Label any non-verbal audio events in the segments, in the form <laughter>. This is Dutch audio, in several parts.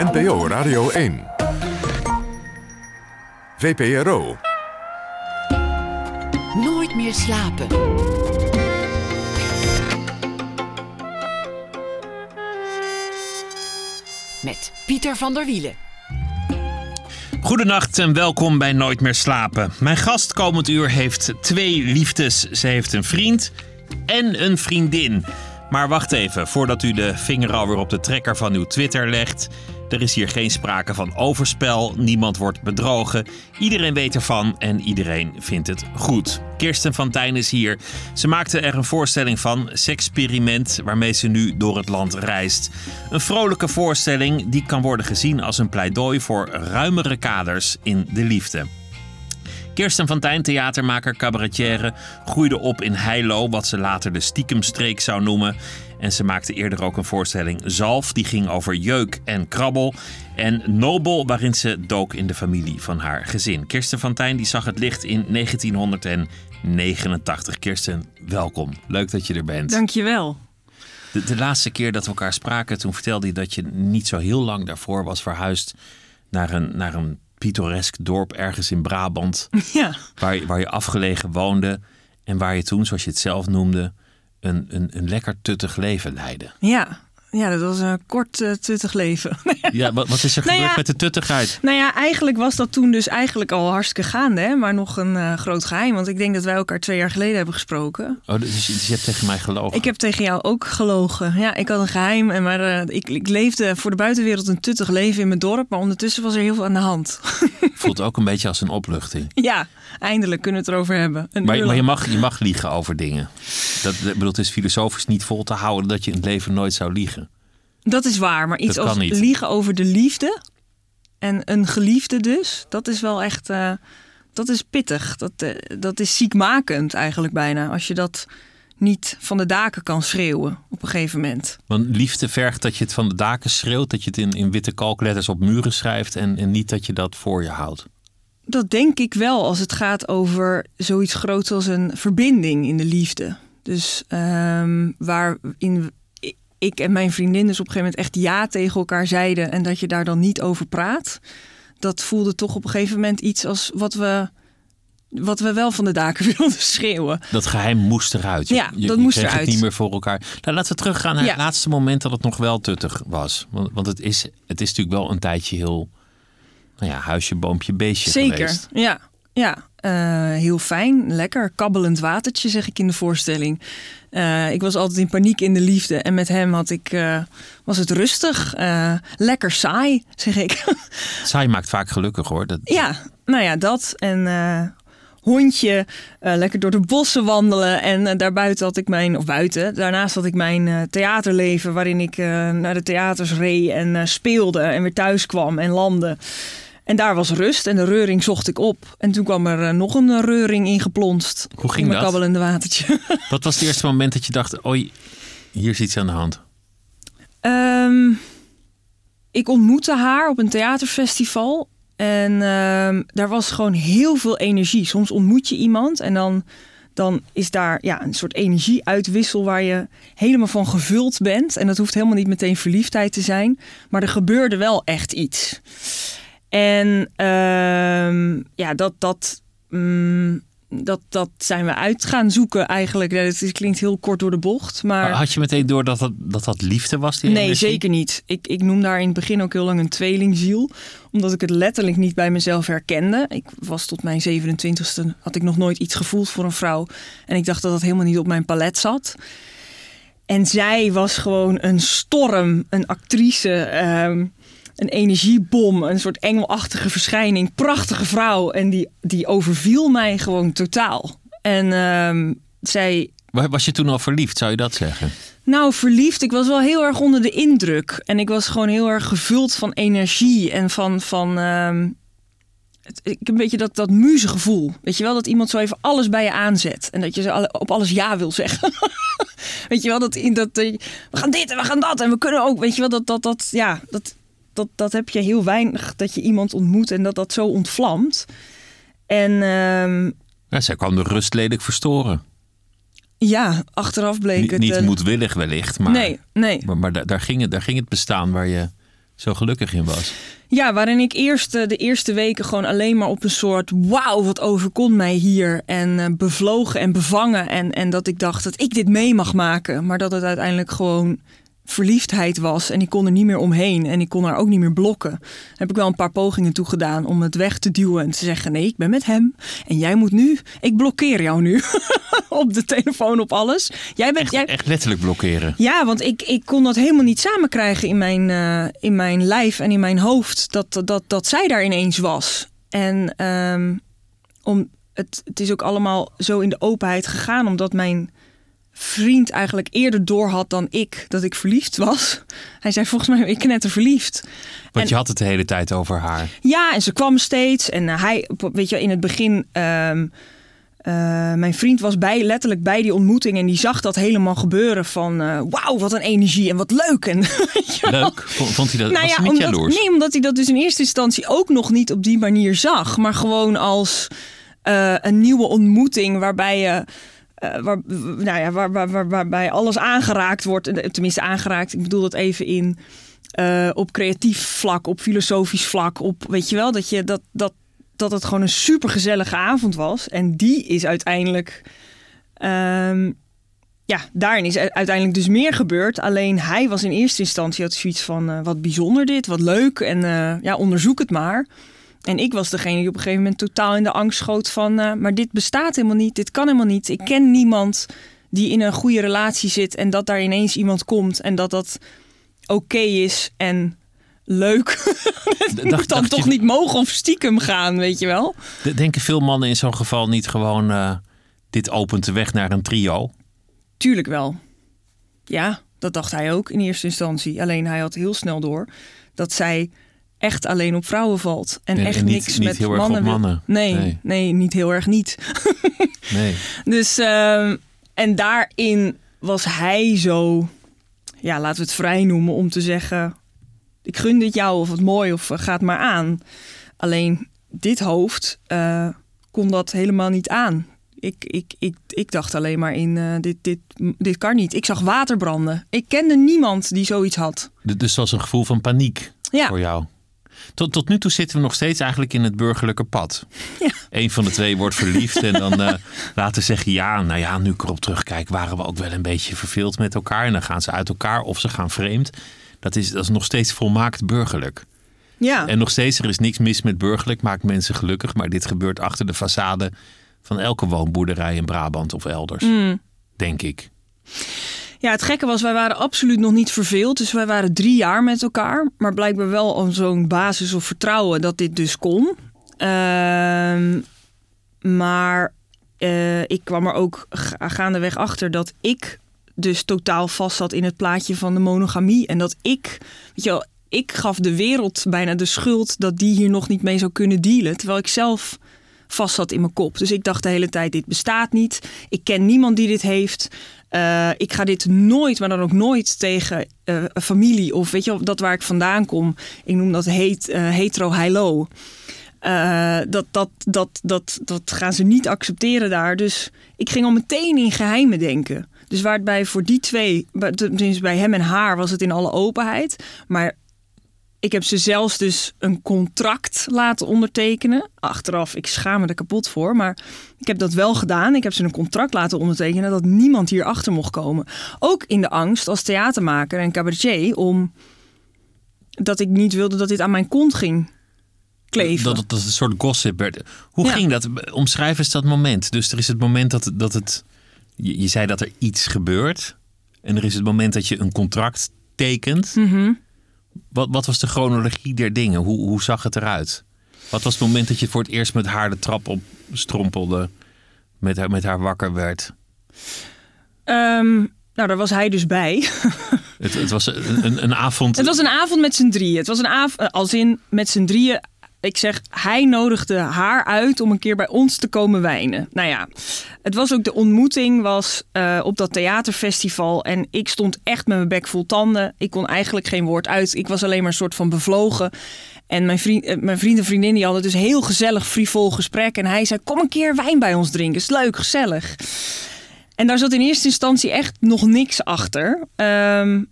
NPO Radio 1. VPRO. Nooit meer slapen. Met Pieter van der Wielen. Goedenacht en welkom bij Nooit meer slapen. Mijn gast komend uur heeft twee liefdes. Ze heeft een vriend en een vriendin. Maar wacht even, voordat u de vinger alweer op de trekker van uw Twitter legt. Er is hier geen sprake van overspel, niemand wordt bedrogen. Iedereen weet ervan en iedereen vindt het goed. Kirsten van Tijn is hier. Ze maakte er een voorstelling van, Sexperiment, waarmee ze nu door het land reist. Een vrolijke voorstelling die kan worden gezien als een pleidooi voor ruimere kaders in de liefde. Kirsten van Tijn, theatermaker, cabaretière, groeide op in Heilo, wat ze later de stiekemstreek zou noemen. En ze maakte eerder ook een voorstelling Zalf, die ging over jeuk en krabbel. En Nobel, waarin ze dook in de familie van haar gezin. Kirsten van Tijn die zag het licht in 1989. Kirsten, welkom. Leuk dat je er bent. Dankjewel. De, de laatste keer dat we elkaar spraken, toen vertelde je dat je niet zo heel lang daarvoor was verhuisd naar een, naar een pittoresk dorp ergens in Brabant. <laughs> Ja. Waar, waar je afgelegen woonde en waar je toen, zoals je het zelf noemde, een, een, een lekker tuttig leven leidde. Ja. Ja, dat was een kort eh, tuttig leven. <laughs> Ja, wat, wat is er Nou gebeurd ja. met de tuttigheid? nou ja, eigenlijk was dat toen dus eigenlijk al hartstikke gaande. Hè? Maar nog een eh, groot geheim. Want ik denk dat wij elkaar twee jaar geleden hebben gesproken. Oh, dus, je- dus je hebt tegen mij gelogen. Ik heb tegen jou ook gelogen. Ja, ik had een geheim. En maar eh, ik, ik leefde voor de buitenwereld een tuttig leven in mijn dorp. Maar ondertussen was er heel veel aan de hand. <laughs> Voelt ook een beetje als een opluchting. ja, eindelijk kunnen we het erover hebben. Een Maar, maar je, mag, je mag liegen over dingen. Dat, ik bedoel, het is filosofisch niet vol te houden dat je in het leven nooit zou liegen. Dat is waar. Maar iets als niet. liegen over de liefde. En een geliefde dus. Dat is wel echt... eh, dat is pittig. Dat, eh, dat is ziekmakend eigenlijk bijna. Als je dat niet van de daken kan schreeuwen op een gegeven moment. Want liefde vergt dat je het van de daken schreeuwt, dat je het in, in witte kalkletters op muren schrijft en, en niet dat je dat voor je houdt. Dat denk ik wel als het gaat over zoiets groots als een verbinding in de liefde. Dus ehm, waarin ik en mijn vriendin dus op een gegeven moment echt ja tegen elkaar zeiden en dat je daar dan niet over praat. Dat voelde toch op een gegeven moment iets als wat we, wat we wel van de daken <laughs> wilden schreeuwen. Dat geheim moest eruit. Je- Ja, dat je moest kreeg eruit. het niet meer voor elkaar. Nou, laten we teruggaan naar Ja. het laatste moment dat het nog wel tuttig was. Want, want het, is, het is natuurlijk wel een tijdje heel, nou ja, huisje, boompje, beestje Zeker, geweest. ja. Ja, eh, heel fijn. Lekker kabbelend watertje, zeg ik in de voorstelling. Eh, ik was altijd in paniek in de liefde. En met hem had ik, eh, was het rustig. lekker saai, zeg ik. <laughs> Saai maakt vaak gelukkig hoor. Dat, ja, nou ja, dat. En hondje, eh, lekker door de bossen wandelen. En eh, daarbuiten had ik mijn, of buiten, daarnaast had ik mijn eh, theaterleven. Waarin ik naar de theaters reed en speelde en weer thuis kwam en landde. En daar was rust en de reuring zocht ik op. En toen kwam er nog een reuring ingeplonst. Hoe ging in mijn dat? kabbelende watertje. <laughs> Wat was het eerste moment dat je dacht, oei, hier is iets aan de hand? Ehm, ik ontmoette haar op een theaterfestival. En ehm, daar was gewoon heel veel energie. Soms ontmoet je iemand en dan, dan is daar ja, een soort energieuitwissel waar je helemaal van gevuld bent. En dat hoeft helemaal niet meteen verliefdheid te zijn. Maar er gebeurde wel echt iets. En ehm, ja, dat, dat, mm, dat, dat zijn we uit gaan zoeken eigenlijk. Het klinkt heel kort door de bocht. Maar... Had je meteen door dat dat, dat, dat liefde was? Die Nee, energie? zeker niet. Ik, ik noem daar in het begin ook heel lang een tweelingziel. Omdat ik het letterlijk niet bij mezelf herkende. Ik was tot mijn 27ste, had ik nog nooit iets gevoeld voor een vrouw. En ik dacht dat dat helemaal niet op mijn palet zat. En zij was gewoon een storm, een actrice, ehm, een energiebom, een soort engelachtige verschijning. Prachtige vrouw. En die, die overviel mij gewoon totaal. En ehm, zij Wa- Was je toen al verliefd, zou je dat zeggen? nou, verliefd. Ik was wel heel erg onder de indruk. En ik was gewoon heel erg gevuld van energie en van. van het, ik een beetje dat, dat muzegevoel. Weet je wel, dat iemand zo even alles bij je aanzet. En dat je alle- op alles ja wil zeggen. <laughs> weet je wel, dat, in- dat eh, we gaan dit en we gaan dat en we kunnen ook. Weet je wel, dat, dat, dat, ja, dat, dat, dat heb je heel weinig. Dat je iemand ontmoet en dat dat zo ontvlamt. En ehm, Ja, zij kwam de rust lelijk verstoren. ja, achteraf bleek het... niet eh, moedwillig wellicht, maar, nee, nee. maar, maar daar, daar, ging het, daar ging het bestaan waar je zo gelukkig in was. Ja, waarin ik eerst eh, de eerste weken gewoon alleen maar op een soort wauw, wat overkomt mij hier. En eh, bevlogen en bevangen. En, en dat ik dacht dat ik dit mee mag maken. Maar dat het uiteindelijk gewoon verliefdheid was. En ik kon er niet meer omheen. En ik kon haar ook niet meer blokken. Daar heb ik wel een paar pogingen toe gedaan om het weg te duwen. En te zeggen: nee, ik ben met hem. En jij moet nu. Ik blokkeer jou nu. <laughs> op de telefoon, op alles. Jij bent. Echt, Jij, echt letterlijk blokkeren. ja, want ik, ik kon dat helemaal niet samen krijgen in mijn, eh, in mijn lijf en in mijn hoofd. Dat, dat, dat zij daar ineens was. En ehm, om, het, het is ook allemaal zo in de openheid gegaan, omdat mijn vriend eigenlijk eerder door had dan ik dat ik verliefd was. Hij zei volgens mij ben ik net verliefd. Want En- je had het de hele tijd over haar. Ja, en ze kwam steeds. En eh, hij, weet je, in het begin. ehm, eh, mijn vriend was bij, letterlijk bij die ontmoeting en die zag dat helemaal gebeuren van eh, wauw, wat een energie en wat leuk. En. <laughs> Leuk. Vond hij dat? Nou ja, hij niet omdat, jaloers? nee, omdat hij dat dus in eerste instantie ook nog niet op die manier zag. Maar gewoon als een nieuwe ontmoeting waarbij je. Eh, waar, nou ja, waar, waar, waar- waarbij alles aangeraakt wordt. Eh, Tenminste, aangeraakt. Ik bedoel dat even in. eh, op creatief vlak, op filosofisch vlak. Op, weet je wel, dat, je, dat, dat, dat het gewoon een supergezellige avond was. En die is uiteindelijk. ehm, ja, daarin is uiteindelijk dus meer gebeurd. Alleen hij was in eerste instantie had zoiets van wat bijzonder dit, wat leuk en ja, onderzoek het maar. En ik was degene die op een gegeven moment totaal in de angst schoot van, eh, maar dit bestaat helemaal niet, dit kan helemaal niet. Ik ken niemand die in een goede relatie zit en dat daar ineens iemand komt en dat dat oké is en leuk. <laughs> Het moet dan toch je- niet mogen of stiekem gaan, weet je wel? Denken veel mannen in zo'n geval niet gewoon... eh, dit opent de weg naar een trio? Tuurlijk wel. Ja, dat dacht hij ook in eerste instantie. Alleen hij had heel snel door dat zij echt alleen op vrouwen valt. En, En- echt en niet- niks niet met heel erg op mannen. wil- mannen. Nee, Nee. nee, niet heel erg niet. <laughs> Nee. Dus, ehm, en daarin was hij zo, ja, laten we het vrij noemen, om te zeggen: ik gun dit jou of wat mooi of uh, ga het maar aan. Alleen dit hoofd eh, kon dat helemaal niet aan. Ik, ik, ik, ik dacht alleen maar in: eh, dit, dit, dit kan niet. Ik zag water branden. Ik kende niemand die zoiets had. Dus het was een gevoel van paniek Ja, voor jou. Tot, tot nu toe zitten we nog steeds eigenlijk in het burgerlijke pad. Ja. Eén van de twee wordt verliefd en dan <laughs> eh, laten zeggen... ja, nou ja, nu ik erop terugkijk waren we ook wel een beetje verveeld met elkaar. En dan gaan ze uit elkaar of ze gaan vreemd. Dat is, dat is nog steeds volmaakt burgerlijk. ja. En nog steeds, er is niks mis met burgerlijk, maakt mensen gelukkig. Maar dit gebeurt achter de façade van elke woonboerderij in Brabant of elders. Mm. Denk ik. Ja, het gekke was, wij waren absoluut nog niet verveeld. Dus wij waren drie jaar met elkaar. Maar blijkbaar wel al zo'n basis of vertrouwen dat dit dus kon. Ehm, maar eh, ik kwam er ook ga- gaandeweg achter dat ik dus totaal vast zat in het plaatje van de monogamie. En dat ik, weet je wel, ik gaf de wereld bijna de schuld dat die hier nog niet mee zou kunnen dealen. Terwijl ik zelf vast zat in mijn kop. Dus ik dacht de hele tijd, dit bestaat niet. Ik ken niemand die dit heeft. Eh, ik ga dit nooit, maar dan ook nooit tegen een familie of weet je dat waar ik vandaan kom. Ik noem dat heet, eh, hetero-hilo. Eh, dat, dat, dat, dat, dat gaan ze niet accepteren daar. Dus ik ging al meteen in geheimen denken. Dus waar het bij voor die twee, tenminste bij hem en haar, was het in alle openheid. Maar ik heb ze zelfs dus een contract laten ondertekenen. Achteraf, ik schaam me er kapot voor. Maar ik heb dat wel gedaan. Ik heb ze een contract laten ondertekenen dat niemand hier achter mocht komen. Ook in de angst als theatermaker en cabaretier om dat ik niet wilde dat dit aan mijn kont ging kleven. Dat het dat het een soort gossip werd. Hoe Ja. ging dat? Omschrijf eens dat moment. Dus er is het moment dat, dat het... Je, je zei dat er iets gebeurt. En er is het moment dat je een contract tekent. Mhm. Wat, wat was de chronologie der dingen? Hoe, hoe zag het eruit? Wat was het moment dat je voor het eerst met haar de trap op strompelde? Met haar, met haar wakker werd? Ehm, nou, daar was hij dus bij. Het, het was een, een, een avond... Het was een avond met z'n drieën. Het was een avond, als in met z'n drieën. Ik zeg, hij nodigde haar uit om een keer bij ons te komen wijnen. Nou ja, het was ook de ontmoeting was eh, op dat theaterfestival. En ik stond echt met mijn bek vol tanden. Ik kon eigenlijk geen woord uit. Ik was alleen maar een soort van bevlogen. En mijn vriend, eh, mijn en vriendin die hadden dus heel gezellig, frivol gesprek. En hij zei, kom een keer wijn bij ons drinken. Is leuk, gezellig. En daar zat in eerste instantie echt nog niks achter. Ehm,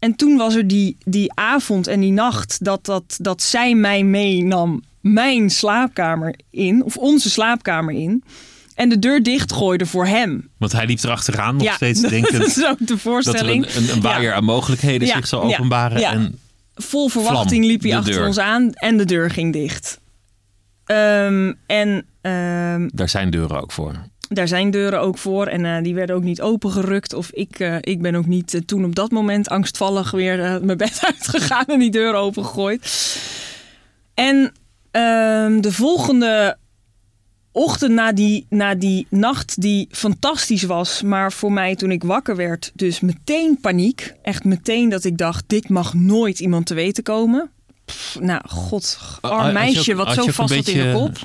en toen was er die, die avond en die nacht dat, dat, dat zij mij meenam mijn slaapkamer in, of onze slaapkamer in. En de deur dichtgooide voor hem. Want hij liep erachteraan nog steeds dat denkend is ook de dat er voorstelling. een, een, een waaier Ja. aan mogelijkheden Ja, zich zou openbaren. ja. En Vol verwachting liep hij de achter deur. ons aan en de deur ging dicht. Ehm, en ehm, daar zijn deuren ook voor. Daar zijn deuren ook voor en eh, die werden ook niet opengerukt. Of ik, eh, ik ben ook niet eh, toen op dat moment angstvallig weer mijn bed <laughs> uitgegaan en die deur opengegooid. En ehm, de volgende ochtend na die, na die nacht die fantastisch was, maar voor mij toen ik wakker werd, dus meteen paniek. Echt meteen dat ik dacht, dit mag nooit iemand te weten komen. Pff, nou, god, arm je meisje wat zo vast zat in de kop.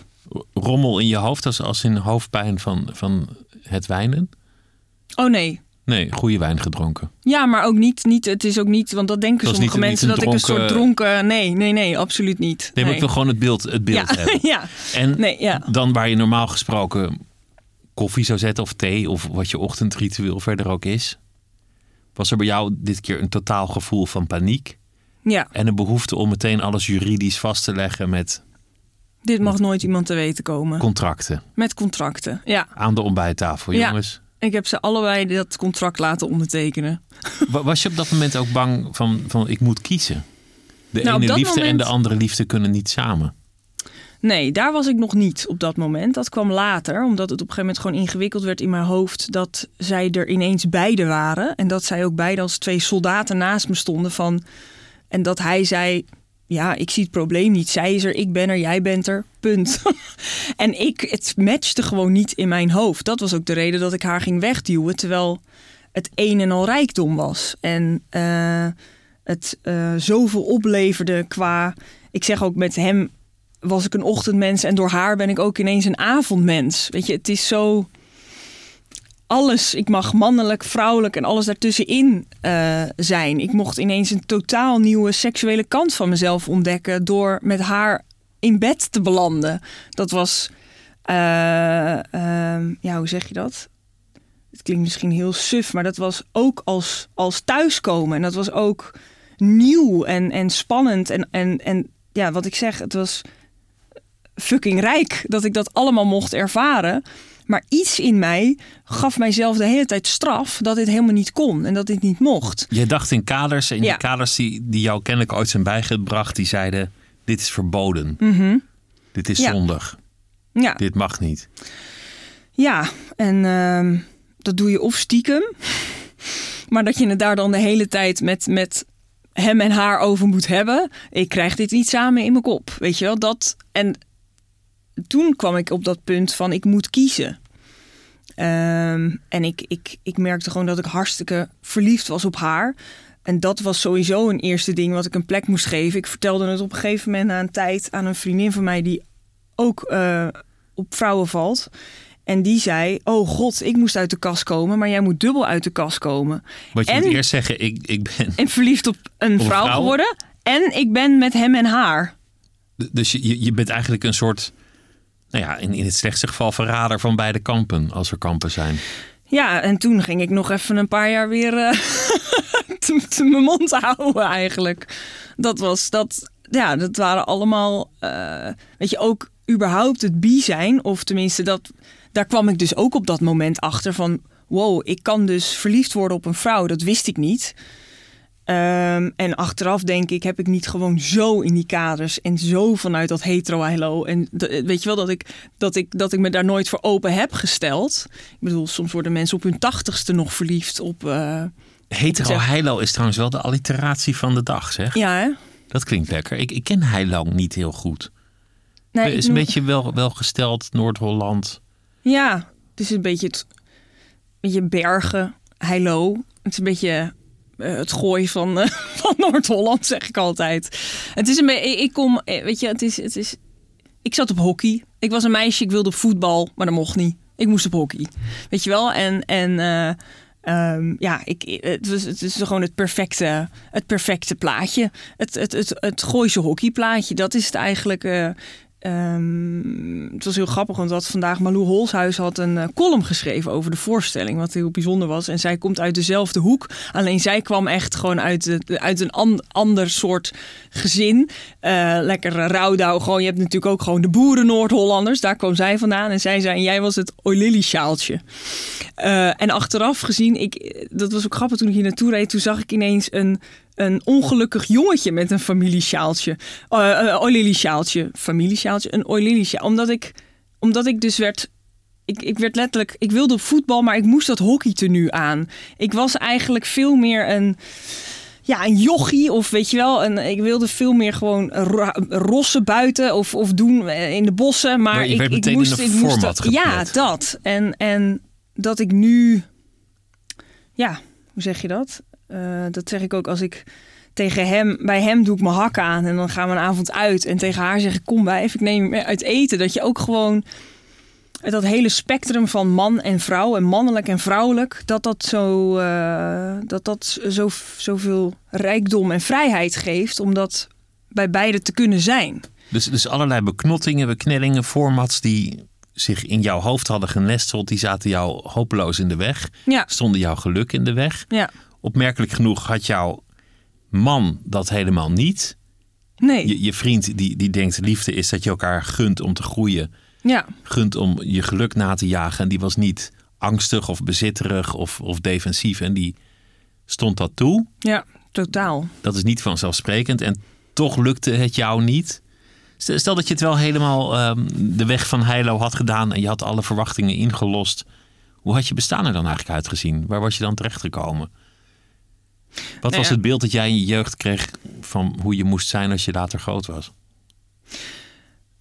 Rommel in je hoofd als, als in hoofdpijn van, van het wijnen? Oh nee, Nee, goede wijn gedronken. Ja, maar ook niet, niet. Het is ook niet, want dat denken sommige niet- mensen dat ik een soort dronken- dronken. Nee, nee, nee, absoluut niet. Nee, maar ik wil gewoon het beeld, het beeld ja, hebben. <laughs> ja, En nee, ja. dan waar je normaal gesproken koffie zou zetten of thee of wat je ochtendritueel verder ook is. Was er bij jou dit keer een totaal gevoel van paniek ja. en een behoefte om meteen alles juridisch vast te leggen met Dit mag nooit iemand te weten komen. contracten Met contracten. Ja, aan de ontbijttafel, Ja. jongens? ik heb ze allebei dat contract laten ondertekenen. <laughs> Wa- Was je op dat moment ook bang van, van ik moet kiezen? De Nou, ene liefde en de andere liefde kunnen niet samen. Nee, daar was ik nog niet op dat moment. Dat kwam later, omdat het op een gegeven moment gewoon ingewikkeld werd in mijn hoofd dat zij er ineens beide waren. En dat zij ook beide als twee soldaten naast me stonden van. En dat hij zei: Ja, ik zie het probleem niet. Zij is er, ik ben er, jij bent er. Punt. <laughs> en ik, het matchte gewoon niet in mijn hoofd. Dat was ook de reden dat ik haar ging wegduwen. Terwijl het een en al rijkdom was. En eh, het eh, zoveel opleverde qua. Ik zeg ook met hem was ik een ochtendmens en door haar ben ik ook ineens een avondmens. Weet je, het is zo alles. Ik mag mannelijk, vrouwelijk en alles daartussenin eh, zijn. Ik mocht ineens een totaal nieuwe seksuele kant van mezelf ontdekken door met haar in bed te belanden. Dat was, eh, ehm, ja, hoe zeg je dat? Het klinkt misschien heel suf, maar dat was ook als, als thuiskomen. En dat was ook nieuw en, en spannend. En, en, en ja, wat ik zeg, het was fucking rijk dat ik dat allemaal mocht ervaren. Maar iets in mij gaf mijzelf de hele tijd straf dat dit helemaal niet kon en dat dit niet mocht. Je dacht in kaders en Ja. die kaders die, die jou kennelijk ooit zijn bijgebracht, die zeiden: dit is verboden. Dit is Mhm. Ja. zondig. Ja, Dit mag niet. ja. en ehm, dat doe je of stiekem, <laughs> maar dat je het daar dan de hele tijd met, met hem en haar over moet hebben. Ik krijg dit niet samen in mijn kop, weet je wel? Dat, en toen kwam ik op dat punt van ik moet kiezen. Ehm, en ik, ik, ik merkte gewoon dat ik hartstikke verliefd was op haar. En dat was sowieso een eerste ding wat ik een plek moest geven. Ik vertelde het op een gegeven moment na een tijd aan een vriendin van mij die ook eh, op vrouwen valt. En die zei: Oh god, ik moest uit de kast komen, maar jij moet dubbel uit de kast komen. Want je En- moet eerst zeggen: ik, ik ben. En verliefd op een vrouw vrouw? geworden. En ik ben met hem en haar. Dus je- je, je bent eigenlijk een soort. Nou ja, in, in het slechtste geval verrader van beide kampen, als er kampen zijn. Ja, en toen ging ik nog even een paar jaar weer eh, <laughs> te, mijn mond houden eigenlijk. Dat was dat, ja, dat waren allemaal, eh, weet je, ook überhaupt het bi zijn. Of tenminste, dat, daar kwam ik dus ook op dat moment achter van, wow, ik kan dus verliefd worden op een vrouw. Dat wist ik niet. Ehm, en achteraf denk ik, heb ik niet gewoon zo in die kaders en zo vanuit dat hetero-hilo. En d- weet je wel, dat ik, dat, ik, dat ik me daar nooit voor open heb gesteld. Ik bedoel, soms worden mensen op hun tachtigste nog verliefd op... eh, Hetero heilo is trouwens wel de alliteratie van de dag, zeg. ja, hè? Dat klinkt lekker. Ik, ik ken heilo niet heel goed. Nee, is een noem- beetje wel, welgesteld, Noord-Holland. Ja, het is een beetje het beetje bergen, heilo. Het is een beetje het gooi van, eh, <laughs> van Noord-Holland, zeg ik altijd. Het is een beetje, ik kom, eh, weet je, het is, het is, ik zat op hockey. Ik was een meisje, ik wilde op voetbal, maar dat mocht niet. Ik moest op hockey, weet je wel? En, en eh, ehm, ja, ik, het, was, het is gewoon het perfecte, het perfecte plaatje. Het, het, het, het Gooise hockeyplaatje, dat is het eigenlijk. eh, ehm, het was heel grappig, want dat vandaag Malou Holshuis had een eh, column geschreven over de voorstelling, wat heel bijzonder was. En zij komt uit dezelfde hoek, alleen zij kwam echt gewoon uit, uit een an- ander soort gezin. Eh, lekker rouwdouw, gewoon. Je hebt natuurlijk ook gewoon de boeren Noord-Hollanders, daar kwam zij vandaan. En zij zei, jij was het Oilily sjaaltje. Eh, en achteraf gezien, ik, dat was ook grappig toen ik hier naartoe reed, toen zag ik ineens een, een ongelukkig jongetje met een familiesjaaltje. Uh, een oilily sjaaltje. Familiesjaaltje, een oilily sjaaltje. Omdat ik, omdat ik dus werd... Ik, ik werd letterlijk... Ik wilde op voetbal, maar ik moest dat hockeytenu aan. Ik was eigenlijk veel meer een... Ja, een jochie of weet je wel. Een, ik wilde veel meer gewoon rossen buiten of, of doen eh, in de bossen. Maar, Maar je ik, werd ik moest, ik moest dat, Ja, dat. En, en dat ik nu... Ja, hoe zeg je dat? Eh, dat zeg ik ook als ik tegen hem, bij hem doe ik mijn hak aan en dan gaan we een avond uit. En tegen haar zeg ik, kom wijf, ik neem je mee uit eten. Dat je ook gewoon uit dat hele spectrum van man en vrouw en mannelijk en vrouwelijk, dat dat zo, eh, dat dat zo, zoveel rijkdom en vrijheid geeft om dat bij beide te kunnen zijn. Dus, dus allerlei beknottingen, beknellingen, formats die zich in jouw hoofd hadden genesteld, die zaten jou hopeloos in de weg, Ja, stonden jouw geluk in de weg. ja. Opmerkelijk genoeg had jouw man dat helemaal niet. Nee, Je, je vriend die, die denkt liefde is dat je elkaar gunt om te groeien, ja, gunt om je geluk na te jagen. En die was niet angstig of bezitterig of, of defensief en die stond dat toe. ja, totaal. Dat is niet vanzelfsprekend en toch lukte het jou niet. Stel dat je het wel helemaal ehm, de weg van Heilo had gedaan en je had alle verwachtingen ingelost. Hoe had je bestaan er dan eigenlijk uitgezien? Waar was je dan terechtgekomen? Wat Nou was ja. het beeld dat jij in je jeugd kreeg van hoe je moest zijn als je later groot was?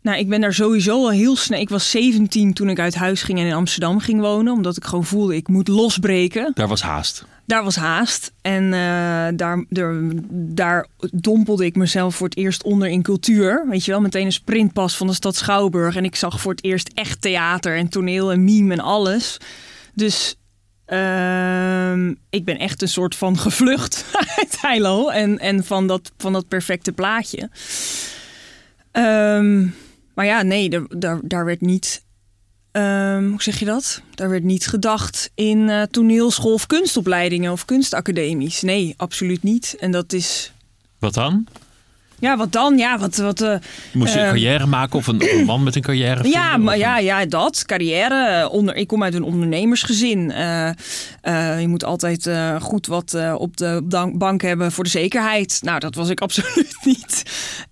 Nou, ik ben daar sowieso al heel snel. Ik was 17 toen ik uit huis ging en in Amsterdam ging wonen. Omdat ik gewoon voelde, ik moet losbreken. Daar was haast. Daar was haast. En eh, daar, daar, daar dompelde ik mezelf voor het eerst onder in cultuur. Weet je wel, meteen een sprintpas van de stad Schouwburg. En ik zag voor het eerst echt theater en toneel en mime en alles. Dus ehm, ik ben echt een soort van gevlucht <laughs> uit Heilo. En, en van, dat, van dat perfecte plaatje. Ehm, maar ja, nee, daar, daar, werd niet Ehm, hoe zeg je dat? Daar werd niet gedacht in eh, toneelschool of kunstopleidingen of kunstacademies. Nee, absoluut niet. En dat is. Wat dan? Ja, wat dan? Ja, wat. wat eh, Moest je een Ehm. carrière maken of een, man met een carrière? vinden? ja, maar ja, ja, dat. Carrière. eh, Onder, ik kom uit een ondernemersgezin. Eh, eh, je moet altijd eh, goed wat eh, op de bank hebben voor de zekerheid. Nou, dat was ik <laughs> absoluut niet.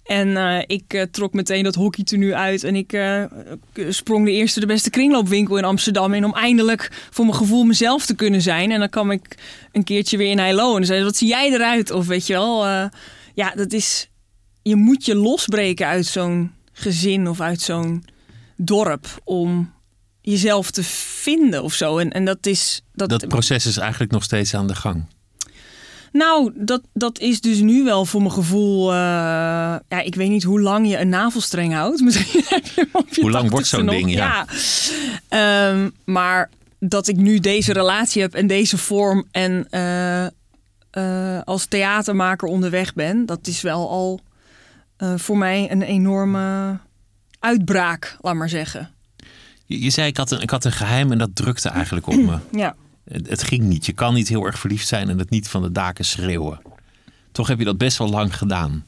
En eh, ik eh, trok meteen dat hockeytenu uit. En ik eh, sprong de eerste de beste kringloopwinkel in Amsterdam in. Om eindelijk voor mijn gevoel mezelf te kunnen zijn. En dan kwam ik een keertje weer in Heilo. En dan zei ze, wat zie jij eruit? Of weet je wel. eh, ja, dat is... Je moet je losbreken uit zo'n gezin of uit zo'n dorp om jezelf te vinden of zo. En, en dat is. Dat, Dat proces is eigenlijk nog steeds aan de gang. nou, dat, dat is dus nu wel voor mijn gevoel. eh, ja, ik weet niet hoe lang je een navelstreng houdt. <laughs> Misschien heb je hem op je Hoe lang wordt 80ste zo'n ding, ja. Ehm, maar dat ik nu deze relatie heb en deze vorm en eh, eh, als theatermaker onderweg ben, dat is wel al eh, voor mij een enorme uitbraak, laat maar zeggen. Je, je zei ik had, een, ik had een geheim en dat drukte eigenlijk op me. Ja. Het, het ging niet. Je kan niet heel erg verliefd zijn en het niet van de daken schreeuwen. Toch heb je dat best wel lang gedaan.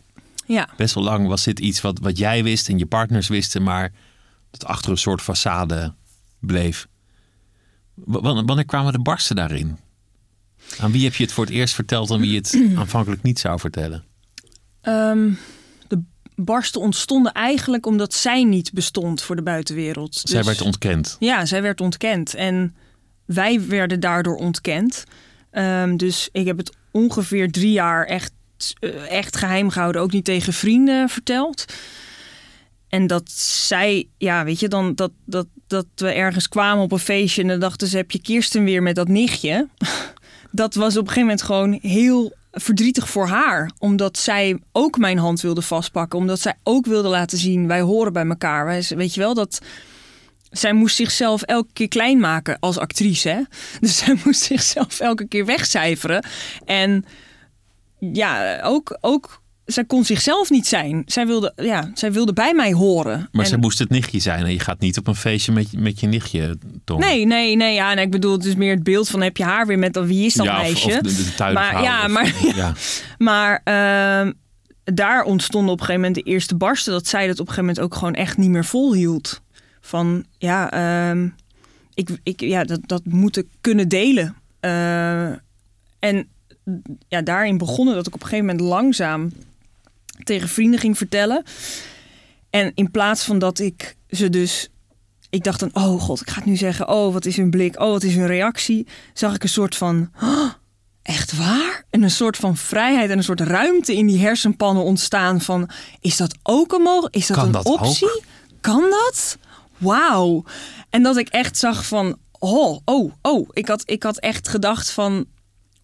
Ja. Best wel lang was dit iets wat, wat jij wist en je partners wisten, maar dat achter een soort façade bleef. W- wanneer, kwamen de barsten daarin? Aan wie heb je het voor het eerst verteld en wie je het <clears throat> aanvankelijk niet zou vertellen? Ehm, barsten ontstonden eigenlijk omdat zij niet bestond voor de buitenwereld. Zij Dus- werd ontkend. Ja, zij werd ontkend. En wij werden daardoor ontkend. Ehm, dus ik heb het ongeveer drie jaar echt, eh, echt geheim gehouden. Ook niet tegen vrienden verteld. En dat zij, ja, weet je, dan dat, dat, dat we ergens kwamen op een feestje en dan dachten ze: heb je Kirsten weer met dat nichtje? <laughs> Dat was op een gegeven moment gewoon heel verdrietig voor haar. Omdat zij ook mijn hand wilde vastpakken. Omdat zij ook wilde laten zien: wij horen bij elkaar. Wij, weet je wel, dat zij moest zichzelf elke keer klein maken als actrice. Hè? <laughs> Dus zij moest zichzelf elke keer wegcijferen. En ja, ook, ook zij kon zichzelf niet zijn. Zij wilde, ja, zij wilde bij mij horen. Maar En- ze moest het nichtje zijn en je gaat niet op een feestje met, met je nichtje, Tom. Nee, nee, nee. Ja, nee, ik bedoel, het is meer het beeld van heb je haar weer met dat wie is dat ja, meisje? Of, de, de Maar ja, of- maar- <laughs> ja. Maar ehm, daar ontstonden op een gegeven moment de eerste barsten. Dat zij dat op een gegeven moment ook gewoon echt niet meer volhield. Van ja, ehm, ik, ik, ja dat, dat moeten kunnen delen. Eh, en ja, daarin begonnen dat ik op een gegeven moment langzaam tegen vrienden ging vertellen. En in plaats van dat ik ze dus. Ik dacht dan, oh god, ik ga het nu zeggen. Oh, wat is hun blik? Oh, wat is hun reactie? Zag ik een soort van. "Oh, Echt waar? En een soort van vrijheid en een soort ruimte in die hersenpannen ontstaan van... is dat ook een mogelijk? Is dat Kan een dat optie? ook? Kan dat? Wauw. En dat ik echt zag van... oh, oh, oh. Ik had, ik had echt gedacht van...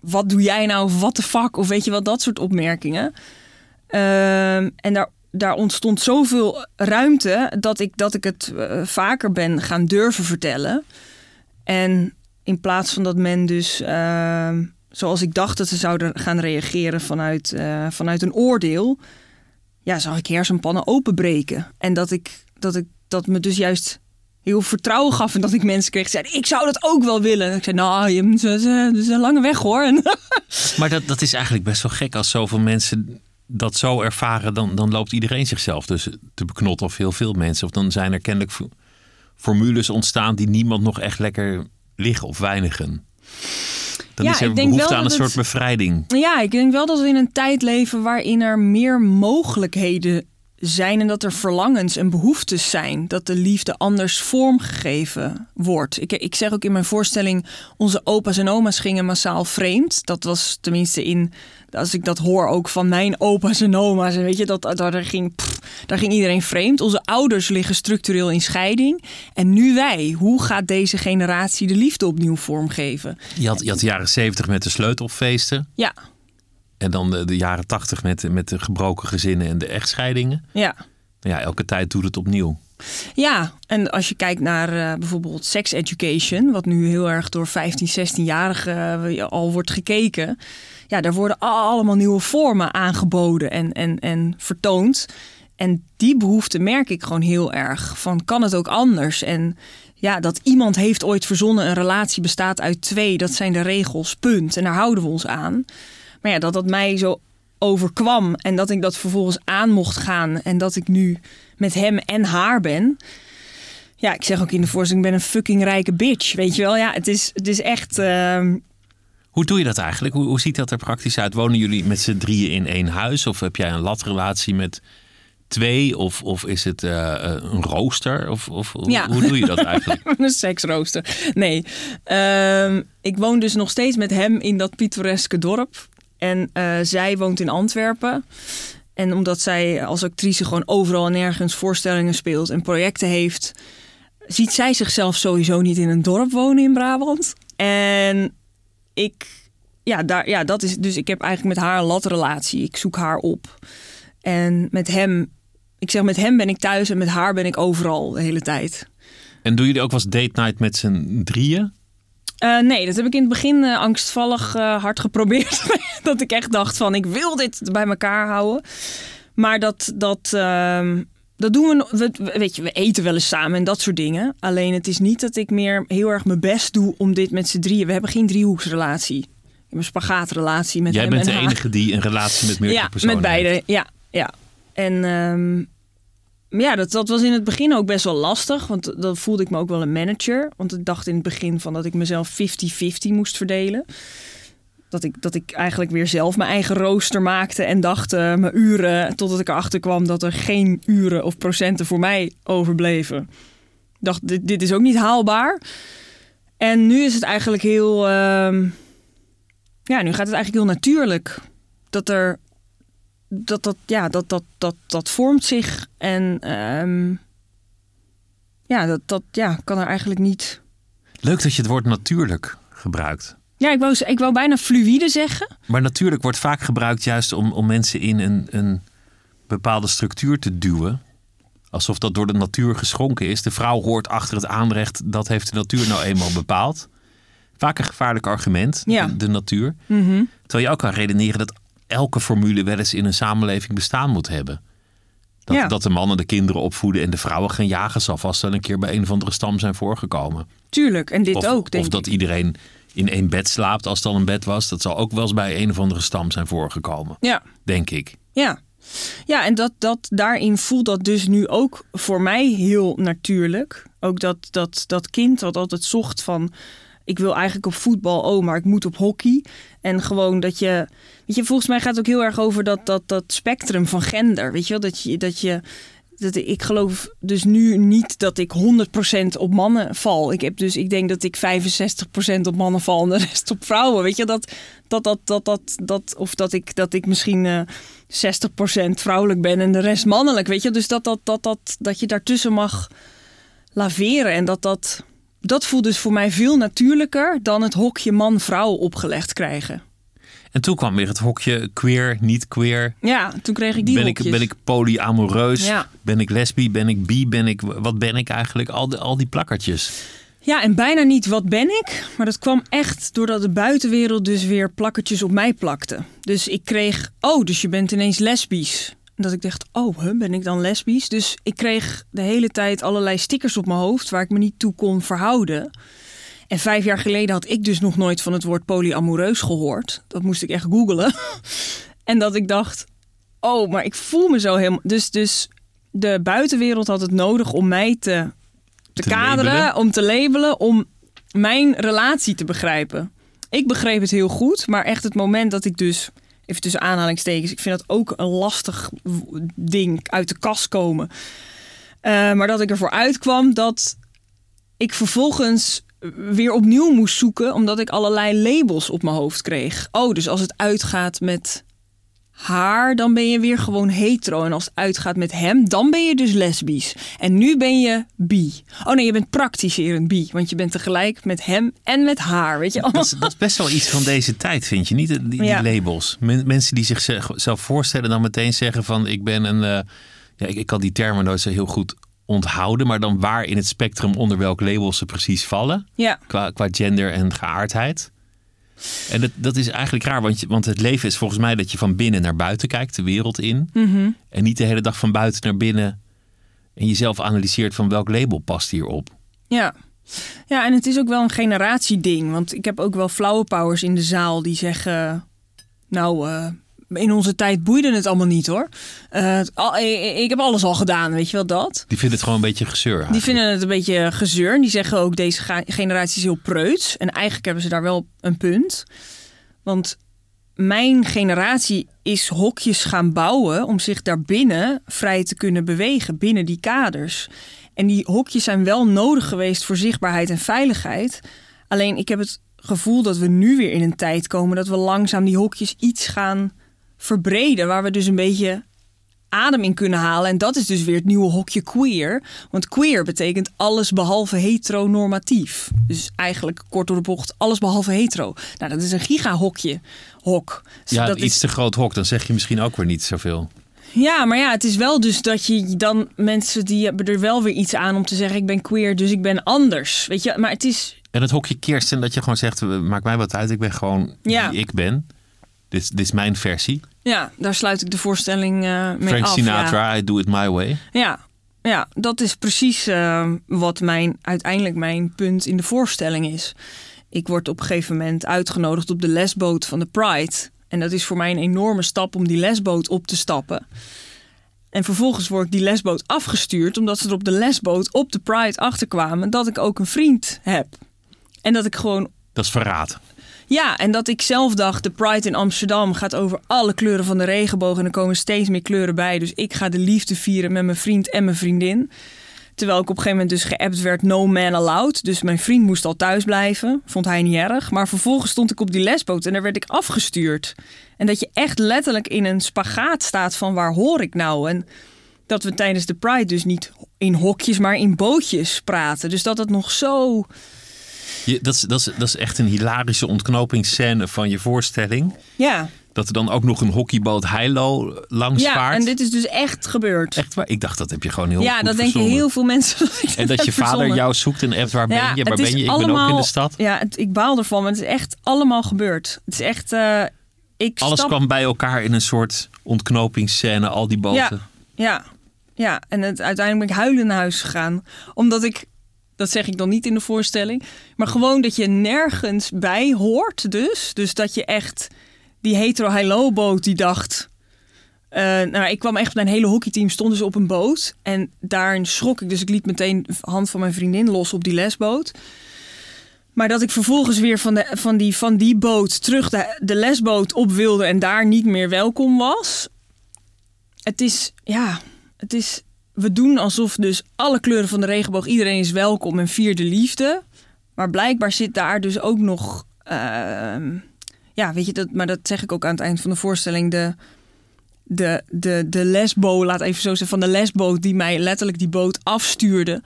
wat doe jij nou? What the fuck? Of weet je wat, dat soort opmerkingen. Ehm, en daar, daar ontstond zoveel ruimte... dat ik, dat ik het eh, vaker ben gaan durven vertellen. En in plaats van dat men dus, ehm, zoals ik dacht dat ze zouden gaan reageren vanuit, eh, vanuit een oordeel, ja, zag ik hersenpannen openbreken. En dat ik, dat ik dat me dus juist heel vertrouwen gaf en dat ik mensen kreeg zeiden, ik zou dat ook wel willen. En ik zei, nou, je is, een lange weg hoor. <laughs> Maar dat, dat is eigenlijk best wel gek als zoveel mensen dat zo ervaren. Dan, dan loopt iedereen zichzelf dus te beknotten of heel veel mensen. Of dan zijn er kennelijk fo- formules ontstaan die niemand nog echt lekker liggen of weinigen. Dan Ja, is er behoefte aan een soort het- bevrijding. Ja, ik denk wel dat we in een tijd leven waarin er meer mogelijkheden zijn en dat er verlangens en behoeftes zijn. Dat de liefde anders vormgegeven wordt. Ik, ik zeg ook in mijn voorstelling, onze opa's en oma's gingen massaal vreemd. Dat was tenminste in, als ik dat hoor ook van mijn opa's en oma's. En weet je, dat, daar, ging, pff, daar ging iedereen vreemd. Onze ouders liggen structureel in scheiding. En nu wij. Hoe gaat deze generatie de liefde opnieuw vormgeven? Je had, je had de jaren zeventig met de sleutelfeesten. Ja, En dan de, de jaren tachtig met, met de gebroken gezinnen en de echtscheidingen. ja. Ja, elke tijd doet het opnieuw. Ja, en als je kijkt naar eh, bijvoorbeeld sex education, wat nu heel erg door 15, 16-jarigen eh, al wordt gekeken. Ja, daar worden allemaal nieuwe vormen aangeboden en, en, en vertoond. En die behoefte merk ik gewoon heel erg. Van kan het ook anders? En ja, dat iemand heeft ooit verzonnen een relatie bestaat uit twee. Dat zijn de regels, punt. En daar houden we ons aan. Maar ja, dat dat mij zo overkwam en dat ik dat vervolgens aan mocht gaan en dat ik nu met hem en haar ben. Ja, ik zeg ook in de voorstelling, ik ben een fucking rijke bitch, weet je wel. Ja, het is, het is echt... ehm, Hoe doe je dat eigenlijk? Hoe, hoe ziet dat er praktisch uit? Wonen jullie met z'n drieën in één huis? Of heb jij een latrelatie met twee? Of, of is het eh, eh, een rooster? Of, of hoe- Ja. hoe doe je dat eigenlijk? <laughs> een seksrooster. Nee, Ehm, ik woon dus nog steeds met hem in dat pittoreske dorp. En eh, zij woont in Antwerpen. En omdat zij als actrice gewoon overal en nergens voorstellingen speelt en projecten heeft, ziet zij zichzelf sowieso niet in een dorp wonen in Brabant. En ik, ja, daar, ja, dat is dus. Ik heb eigenlijk met haar een latrelatie. Ik zoek haar op. En met hem, ik zeg met hem ben ik thuis en met haar ben ik overal de hele tijd. En doen jullie ook wel eens date night met z'n drieën? Eh, nee, dat heb ik in het begin eh, angstvallig eh, hard geprobeerd. <laughs> dat ik echt dacht van, ik wil dit bij elkaar houden. Maar dat, dat, ehm, dat doen we, we... Weet je, we eten wel eens samen en dat soort dingen. Alleen het is niet dat ik meer heel erg mijn best doe om dit met z'n drieën... We hebben geen driehoeksrelatie. Ik heb een spagaatrelatie met Jij hem bent en de haar. enige die een relatie met meerdere Ja, personen met beide. heeft. Ja, ja. En ehm, ja, dat, dat was in het begin ook best wel lastig. Want dan voelde ik me ook wel een manager. Want ik dacht in het begin van dat ik mezelf 50-50 moest verdelen. Dat ik, dat ik eigenlijk weer zelf mijn eigen rooster maakte en dacht eh, mijn uren. Totdat ik erachter kwam dat er geen uren of procenten voor mij overbleven. Dacht, dit, dit is ook niet haalbaar. En nu is het eigenlijk heel. ehm, ja, nu gaat het eigenlijk heel natuurlijk. Dat er dat dat, ja, dat, dat, dat, dat vormt zich. En ehm, ja, dat, dat ja, kan er eigenlijk niet. Leuk dat je het woord natuurlijk gebruikt. Ja, ik wou, ik wou bijna fluïde zeggen. Maar natuurlijk wordt vaak gebruikt juist om, om mensen in een, een bepaalde structuur te duwen. Alsof dat door de natuur geschonken is. De vrouw hoort achter het aanrecht, dat heeft de natuur nou eenmaal bepaald. Vaak een gevaarlijk argument, Ja. de, de natuur. Mhm. Terwijl je ook kan redeneren dat elke formule wel eens in een samenleving bestaan moet hebben. Dat, Ja. dat de mannen de kinderen opvoeden en de vrouwen gaan jagen, zal vast wel een keer bij een of andere stam zijn voorgekomen. Tuurlijk, en dit Of, ook, denk of dat ik. iedereen in één bed slaapt, als het al een bed was. Dat zal ook wel eens bij een of andere stam zijn voorgekomen, Ja, denk ik. ja. Ja, en dat, dat, daarin voelt dat dus nu ook voor mij heel natuurlijk. Ook dat, dat, dat kind wat altijd zocht van... ik wil eigenlijk op voetbal, oh, maar ik moet op hockey. En gewoon dat je... Weet je, volgens mij gaat het ook heel erg over dat, dat, dat spectrum van gender. Weet je wel, dat je... Dat je dat ik geloof dus nu niet dat ik 100% op mannen val. Ik heb dus, ik denk dat ik 65% op mannen val en de rest op vrouwen. Weet je, dat, dat, dat, dat, dat, dat of dat ik, dat ik misschien eh 60% vrouwelijk ben en de rest mannelijk. Weet je, dus dat, dat, dat, dat, dat je daartussen mag laveren. En dat dat, dat voelt dus voor mij veel natuurlijker dan het hokje man-vrouw opgelegd krijgen. En toen kwam weer het hokje queer, niet queer. Ja, toen kreeg ik die ben, ik, ben ik polyamoreus? Ja. Ben ik lesbi? Ben ik bi? Ben ik, wat ben ik eigenlijk? Al, die- al die plakkertjes. Ja, en bijna niet wat ben ik. Maar dat kwam echt doordat de buitenwereld dus weer plakkertjes op mij plakte. Dus ik kreeg, oh, dus je bent ineens lesbisch. Dat ik dacht, oh, ben ik dan lesbisch? Dus ik kreeg de hele tijd allerlei stickers op mijn hoofd waar ik me niet toe kon verhouden. En vijf jaar geleden had ik dus nog nooit van het woord polyamoreus gehoord. Dat moest ik echt googelen. <laughs> En dat ik dacht, oh, maar ik voel me zo helemaal... Dus, dus de buitenwereld had het nodig om mij te, te, Te kaderen, labelen. om te labelen, om mijn relatie te begrijpen. Ik begreep het heel goed, maar echt het moment dat ik dus... Even tussen aanhalingstekens, ik vind dat ook een lastig ding, uit de kast komen. Eh, maar dat ik ervoor uitkwam dat ik vervolgens weer opnieuw moest zoeken, omdat ik allerlei labels op mijn hoofd kreeg. Oh, dus als het uitgaat met haar, dan ben je weer gewoon hetero. En als het uitgaat met hem, dan ben je dus lesbisch. En nu ben je bi. Oh nee, je bent praktiserend bi, want je bent tegelijk met hem en met haar, weet je? Dat is, dat is best wel iets van deze tijd, vind je niet? Die, die Ja. labels. Men- mensen die zichzelf voorstellen dan meteen zeggen van ik ben een... eh, ja, ik, ik kan die termen nooit zo heel goed onthouden. Maar dan waar in het spectrum onder welk label ze precies vallen. Ja, Qua, qua gender en geaardheid. En dat, dat is eigenlijk raar, want, je, want het leven is volgens mij dat je van binnen naar buiten kijkt, de wereld in. Mhm. En niet de hele dag van buiten naar binnen. En jezelf analyseert van welk label past hierop. ja. Ja, en het is ook wel een generatieding. Want ik heb ook wel flauwe powers in de zaal die zeggen... Nou, eh, in onze tijd boeide het allemaal niet hoor. Eh, al- ik, ik heb alles al gedaan, weet je wel dat? Die vinden het gewoon een beetje gezeur. Die vinden het een beetje gezeur. En die zeggen ook deze generatie is heel preuts. En eigenlijk hebben ze daar wel een punt. Want mijn generatie is hokjes gaan bouwen om zich daarbinnen vrij te kunnen bewegen, binnen die kaders. En die hokjes zijn wel nodig geweest voor zichtbaarheid en veiligheid. Alleen ik heb het gevoel dat we nu weer in een tijd komen dat we langzaam die hokjes iets gaan verbreden. Waar we dus een beetje adem in kunnen halen. En dat is dus weer het nieuwe hokje queer. Want queer betekent alles behalve heteronormatief. Dus eigenlijk kort door de bocht, alles behalve hetero. Nou, dat is een gigahokje. Hok. Dus Ja, dat iets is, te groot hok, dan zeg je misschien ook weer niet zoveel. ja, maar ja, het is wel dus dat je dan mensen die hebben er wel weer iets aan om te zeggen: ik ben queer, dus ik ben anders. Weet je, maar het is. En het hokje Kirsten, dat je gewoon zegt, maakt mij wat uit, ik ben gewoon Ja. wie ik ben. Dit, dit is mijn versie. Ja, daar sluit ik de voorstelling eh mee Frank af. Sinatra, Ja. I do it my way. Ja, ja dat is precies eh, wat mijn, uiteindelijk mijn punt in de voorstelling is. Ik word op een gegeven moment uitgenodigd op de lesboot van de Pride. En dat is voor mij een enorme stap om die lesboot op te stappen. En vervolgens word ik die lesboot afgestuurd, omdat ze er op de lesboot op de Pride achterkwamen dat ik ook een vriend heb. En dat ik gewoon Dat is verraad. Ja, en dat ik zelf dacht, de Pride in Amsterdam gaat over alle kleuren van de regenboog en er komen steeds meer kleuren bij. Dus ik ga de liefde vieren met mijn vriend en mijn vriendin. Terwijl ik op een gegeven moment dus geappt werd, no man allowed. Dus mijn vriend moest al thuis blijven. Vond hij niet erg. Maar vervolgens stond ik op die lesboot en daar werd ik afgestuurd. En dat je echt letterlijk in een spagaat staat van waar hoor ik nou? En dat we tijdens de Pride dus niet in hokjes, maar in bootjes praten. Dus dat het nog zo... Je, dat, is, dat, is, dat is echt een hilarische ontknopingsscène van je voorstelling. Ja, Dat er dan ook nog een hockeyboot Heilo langs ja vaart. en dit is dus echt gebeurd. Echt waar? Ik dacht, dat heb je gewoon heel ja, dat denken heel veel mensen. dat En dat je vader verzonnen. jou zoekt en appt, waar ben je? Waar ben je? Ik ben ook in de stad. Ja, het, ik baal ervan, maar het is echt allemaal gebeurd. Het is echt... eh, ik Alles stap- kwam bij elkaar in een soort ontknopingsscène, al die boten. Ja, ja, ja. En het, uiteindelijk ben ik huilend naar huis gegaan. Omdat ik, dat zeg ik dan niet in de voorstelling, maar gewoon dat je nergens bij hoort dus. Dus dat je echt die hetero high boot die dacht... eh, nou, ik kwam echt, mijn hele hockeyteam stonden ze op een boot. En daarin schrok ik, dus ik liet meteen de hand van mijn vriendin los op die lesboot. Maar dat ik vervolgens weer van, de, van, die, van die boot terug de lesboot op wilde en daar niet meer welkom was. Het is, ja, het is. We doen alsof dus alle kleuren van de regenboog, iedereen is welkom en viert de liefde. Maar blijkbaar zit daar dus ook nog. ehm, ja, weet je, dat, maar dat zeg ik ook aan het eind van de voorstelling. De, de, de, de lesbo, laat even zo zeggen, van de lesboot die mij letterlijk die boot afstuurde.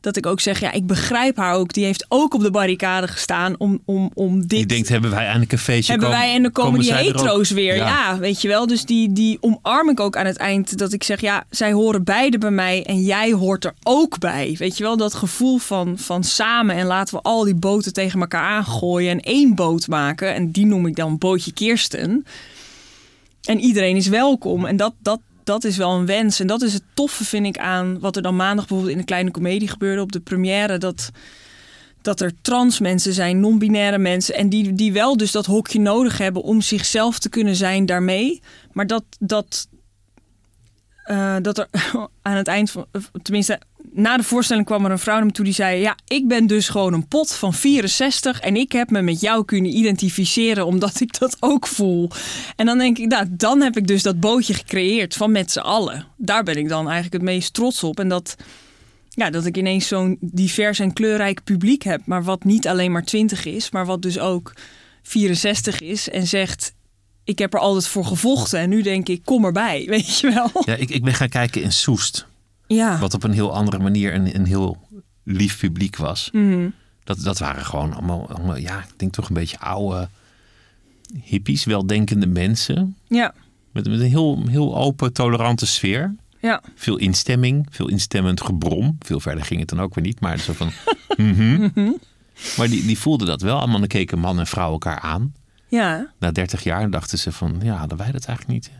Dat ik ook zeg, ja, ik begrijp haar ook. Die heeft ook op de barricade gestaan om, om, om dit Je denkt, hebben wij eindelijk een feestje? hebben Komen- wij en dan komen, die er hetero's weer. Ja. weet je wel. Dus die, die omarm ik ook aan het eind. Dat ik zeg, ja, zij horen beide bij mij en jij hoort er ook bij. Weet je wel, dat gevoel van, van samen en laten we al die boten tegen elkaar aangooien en één boot maken. En die noem ik dan Bootje Kirsten. En iedereen is welkom. En dat, dat, dat is wel een wens. En dat is het toffe, vind ik, aan wat er dan maandag bijvoorbeeld in de kleine komedie gebeurde op de première. Dat, dat er trans mensen zijn, non-binaire mensen. En die, die wel dus dat hokje nodig hebben om zichzelf te kunnen zijn daarmee. Maar dat, dat, eh, dat er <laughs> aan het eind van, tenminste, na de voorstelling kwam er een vrouw naar me toe die zei: Ja, ik ben dus gewoon een pot van 64 en ik heb me met jou kunnen identificeren omdat ik dat ook voel. En dan denk ik, nou, dan heb ik dus dat bootje gecreëerd van met z'n allen. Daar ben ik dan eigenlijk het meest trots op. En dat, ja, dat ik ineens zo'n divers en kleurrijk publiek heb, maar wat niet alleen maar 20 is, maar wat dus ook 64 is en zegt. Ik heb er altijd voor gevochten en nu denk ik, kom erbij, <laughs> weet je wel. Ja, ik, ik ben gaan kijken in Soest. Ja. Wat op een heel andere manier een, een heel lief publiek was. Mhm. Dat, dat waren gewoon allemaal, allemaal, ja, ik denk toch een beetje oude hippies, weldenkende mensen. Ja, Met, met een heel, heel open, tolerante sfeer. ja. Veel instemming, veel instemmend gebrom. Veel verder ging het dan ook weer niet, maar zo van... <laughs> mhm. Maar die, die voelden dat wel. Dan keken man en vrouw elkaar aan. Ja, Na 30 jaar dachten ze van, ja, hadden wij dat eigenlijk niet.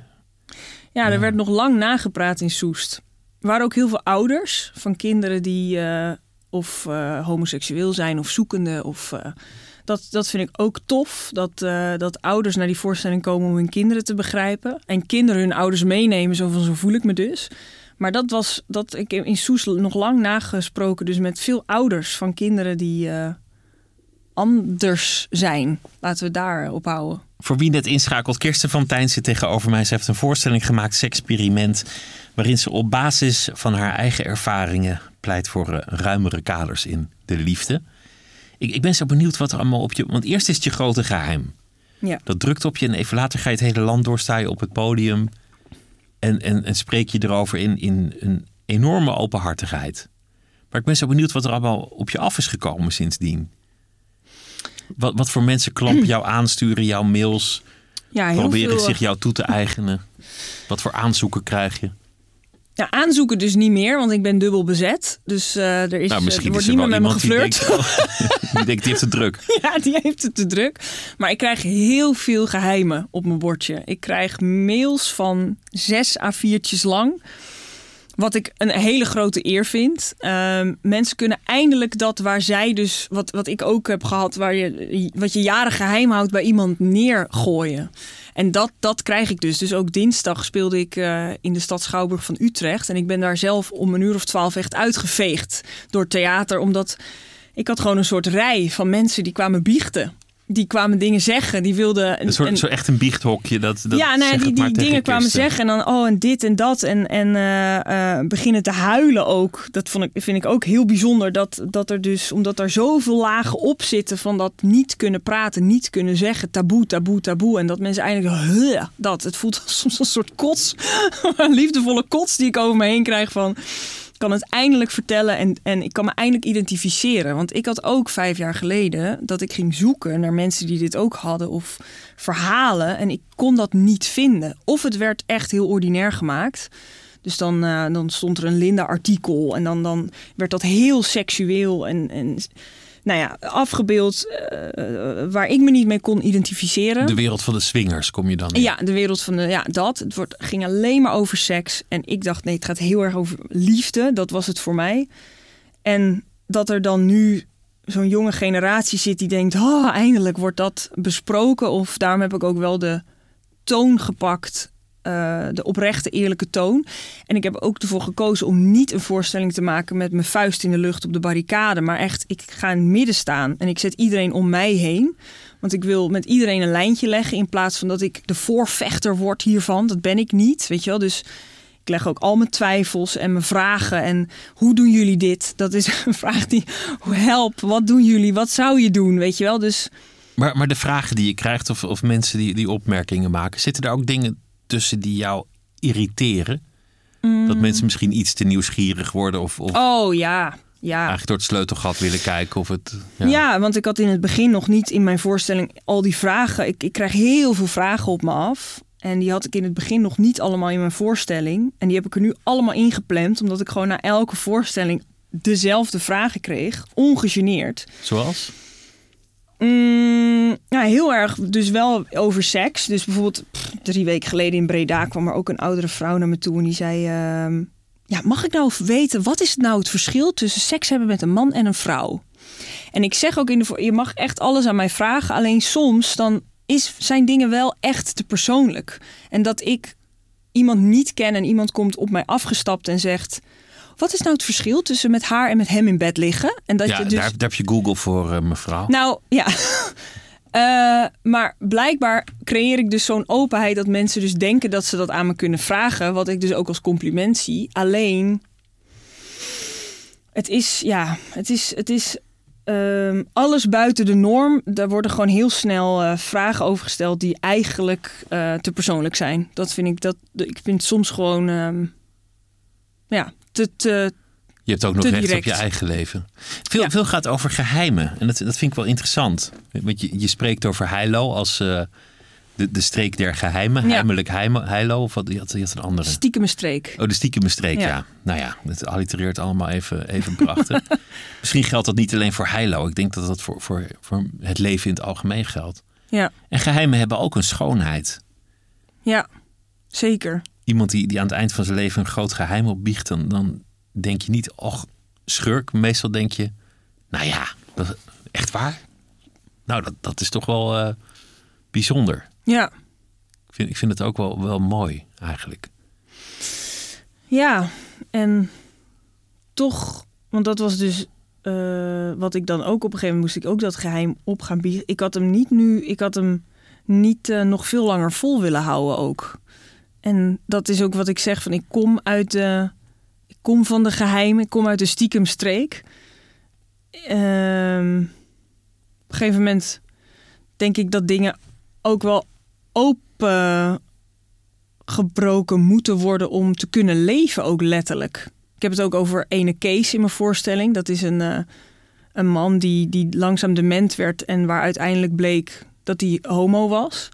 ja er werd nog lang nagepraat in Soest. Er waren ook heel veel ouders van kinderen die eh, of eh, homoseksueel zijn of zoekende. Of, eh, dat, dat vind ik ook tof. Dat, dat ouders naar die voorstelling komen om hun kinderen te begrijpen. En kinderen hun ouders meenemen, zo van zo voel ik me dus. Maar dat was dat ik in Soest nog lang nagesproken, dus met veel ouders van kinderen die anders zijn. Laten we daar op houden. Voor wie net inschakelt, Kirsten van zit tegenover mij. Ze heeft een voorstelling gemaakt, Sexperiment, waarin ze op basis van haar eigen ervaringen pleit voor eh, ruimere kaders in de liefde. Ik, ik ben zo benieuwd wat er allemaal op je... Want eerst is het je grote geheim. Ja. Dat drukt op je en even later ga je het hele land door, sta je op het podium en, en, en spreek je erover in, in een enorme openhartigheid. Maar ik ben zo benieuwd wat er allemaal op je af is gekomen sindsdien. Wat, wat voor mensen klampen jou aansturen, jouw mails, Ja, proberen veel, zich jou toe te eigenen? Wat voor aanzoeken krijg je? Ja, aanzoeken dus niet meer, want ik ben dubbel bezet. Dus eh, er, is, Nou, misschien er wordt niemand met me die geflirt. denkt, oh, <laughs> die denkt, die heeft het druk. <laughs> Ja, die heeft het te druk. Maar ik krijg heel veel geheimen op mijn bordje. Ik krijg mails van zes A4'tjes lang. Wat ik een hele grote eer vind. Ehm, mensen kunnen eindelijk dat waar zij dus, wat, wat ik ook heb gehad, waar je, wat je jaren geheim houdt bij iemand neergooien. En dat, dat krijg ik dus. Dus ook dinsdag speelde ik eh, in de stad Schouwburg van Utrecht. En ik ben daar zelf om een uur of twaalf echt uitgeveegd door theater. Omdat ik had gewoon een soort rij van mensen die kwamen biechten. Die kwamen dingen zeggen. Die wilden. Een soort, zo echt een biechthokje. Dat, dat ja, nou, die, die dingen kwamen zeggen en dan oh en dit en dat en, en eh, eh, beginnen te huilen ook. Dat vond ik, vind ik ook heel bijzonder dat, dat er dus, omdat er zoveel lagen op zitten van dat niet kunnen praten, niet kunnen zeggen, taboe, taboe, taboe. En dat mensen eigenlijk, huh, dat, het voelt <laughs> soms een soort kots, <laughs> een liefdevolle kots die ik over me heen krijg van, kan het eindelijk vertellen en, en ik kan me eindelijk identificeren. Want ik had ook vijf jaar geleden dat ik ging zoeken naar mensen die dit ook hadden of verhalen. En ik kon dat niet vinden. Of het werd echt heel ordinair gemaakt. Dus dan, eh, dan stond er een Linda-artikel en dan, dan werd dat heel seksueel en, en nou ja, afgebeeld eh, waar ik me niet mee kon identificeren. De wereld van de swingers kom je dan in. Ja, de wereld van de, ja, dat. Het wordt, ging alleen maar over seks. En ik dacht, nee, het gaat heel erg over liefde. Dat was het voor mij. En dat er dan nu zo'n jonge generatie zit die denkt, oh, eindelijk wordt dat besproken. Of daarom heb ik ook wel de toon gepakt. Eh, de oprechte, eerlijke toon. En ik heb ook ervoor gekozen om niet een voorstelling te maken met mijn vuist in de lucht op de barricade. Maar echt, ik ga in het midden staan en ik zet iedereen om mij heen. Want ik wil met iedereen een lijntje leggen in plaats van dat ik de voorvechter word hiervan. Dat ben ik niet, weet je wel. Dus ik leg ook al mijn twijfels en mijn vragen. En hoe doen jullie dit? Dat is een vraag die, help, wat doen jullie? Wat zou je doen? Weet je wel, dus... Maar, maar de vragen die je krijgt of, of mensen die, die opmerkingen maken, zitten daar ook dingen tussen die jou irriteren? Dat mensen misschien iets te nieuwsgierig worden of, of Oh ja, ja. eigenlijk door het sleutelgat willen kijken of het. Ja. want ik had in het begin nog niet in mijn voorstelling al die vragen. Ik, ik krijg heel veel vragen op me af. En die had ik in het begin nog niet allemaal in mijn voorstelling. En die heb ik er nu allemaal ingepland, omdat ik gewoon na elke voorstelling dezelfde vragen kreeg, ongegeneerd. Zoals? Mm, ja, heel erg. Dus wel over seks. Dus bijvoorbeeld drie weken geleden in Breda kwam er ook een oudere vrouw naar me toe en die zei: ehm, Ja, mag ik nou weten wat is nou het verschil tussen seks hebben met een man en een vrouw? En ik zeg ook in de je mag echt alles aan mij vragen. Alleen soms dan is, zijn dingen wel echt te persoonlijk. En dat ik iemand niet ken en iemand komt op mij afgestapt en zegt. Wat is nou het verschil tussen met haar en met hem in bed liggen? En dat Ja, je dus... daar, daar heb je Google voor, eh, mevrouw. Nou ja. <laughs> Eh, maar blijkbaar creëer ik dus zo'n openheid dat mensen dus denken dat ze dat aan me kunnen vragen. Wat ik dus ook als compliment zie. Alleen, het is, ja, het is, het is ehm, alles buiten de norm. Daar worden gewoon heel snel eh, vragen over gesteld die eigenlijk te persoonlijk zijn. Dat vind ik, dat, ik vind soms gewoon, ehm, ja, te, te, Je hebt ook nog recht op je eigen leven. Veel, Ja. veel gaat over geheimen. En dat, dat vind ik wel interessant. Want je, je spreekt over Heilo als eh, de, de streek der geheimen. Ja. Heimelijk Heilo. Of wat, je had, je had een andere. stiekem streek. Oh, de stiekeme streek, ja. Ja. Nou ja, het allitereert allemaal even, even prachtig. <laughs> Misschien geldt dat niet alleen voor Heilo. Ik denk dat dat voor, voor, voor het leven in het algemeen geldt. Ja, En geheimen hebben ook een schoonheid. ja, zeker. Iemand die, die aan het eind van zijn leven een groot geheim opbiecht... dan, dan denk je niet, och, schurk. Meestal denk je, nou ja, dat, echt waar? Nou, dat, dat is toch wel eh, bijzonder. Ja. Ik vind, ik vind het ook wel, wel mooi, eigenlijk. Ja, en toch, want dat was dus eh, wat ik dan ook op een gegeven moment moest ik ook dat geheim op gaan bieden. Ik had hem niet nu, ik had hem niet eh, nog veel langer vol willen houden ook. En dat is ook wat ik zeg van ik kom uit de, kom van de geheim, ik kom uit de stiekemstreek. Ehm op een gegeven moment denk ik dat dingen ook wel open gebroken moeten worden om te kunnen leven, ook letterlijk. Ik heb het ook over ene Kees in mijn voorstelling. Dat is een, eh, een man die, die langzaam dement werd en waar uiteindelijk bleek dat hij homo was.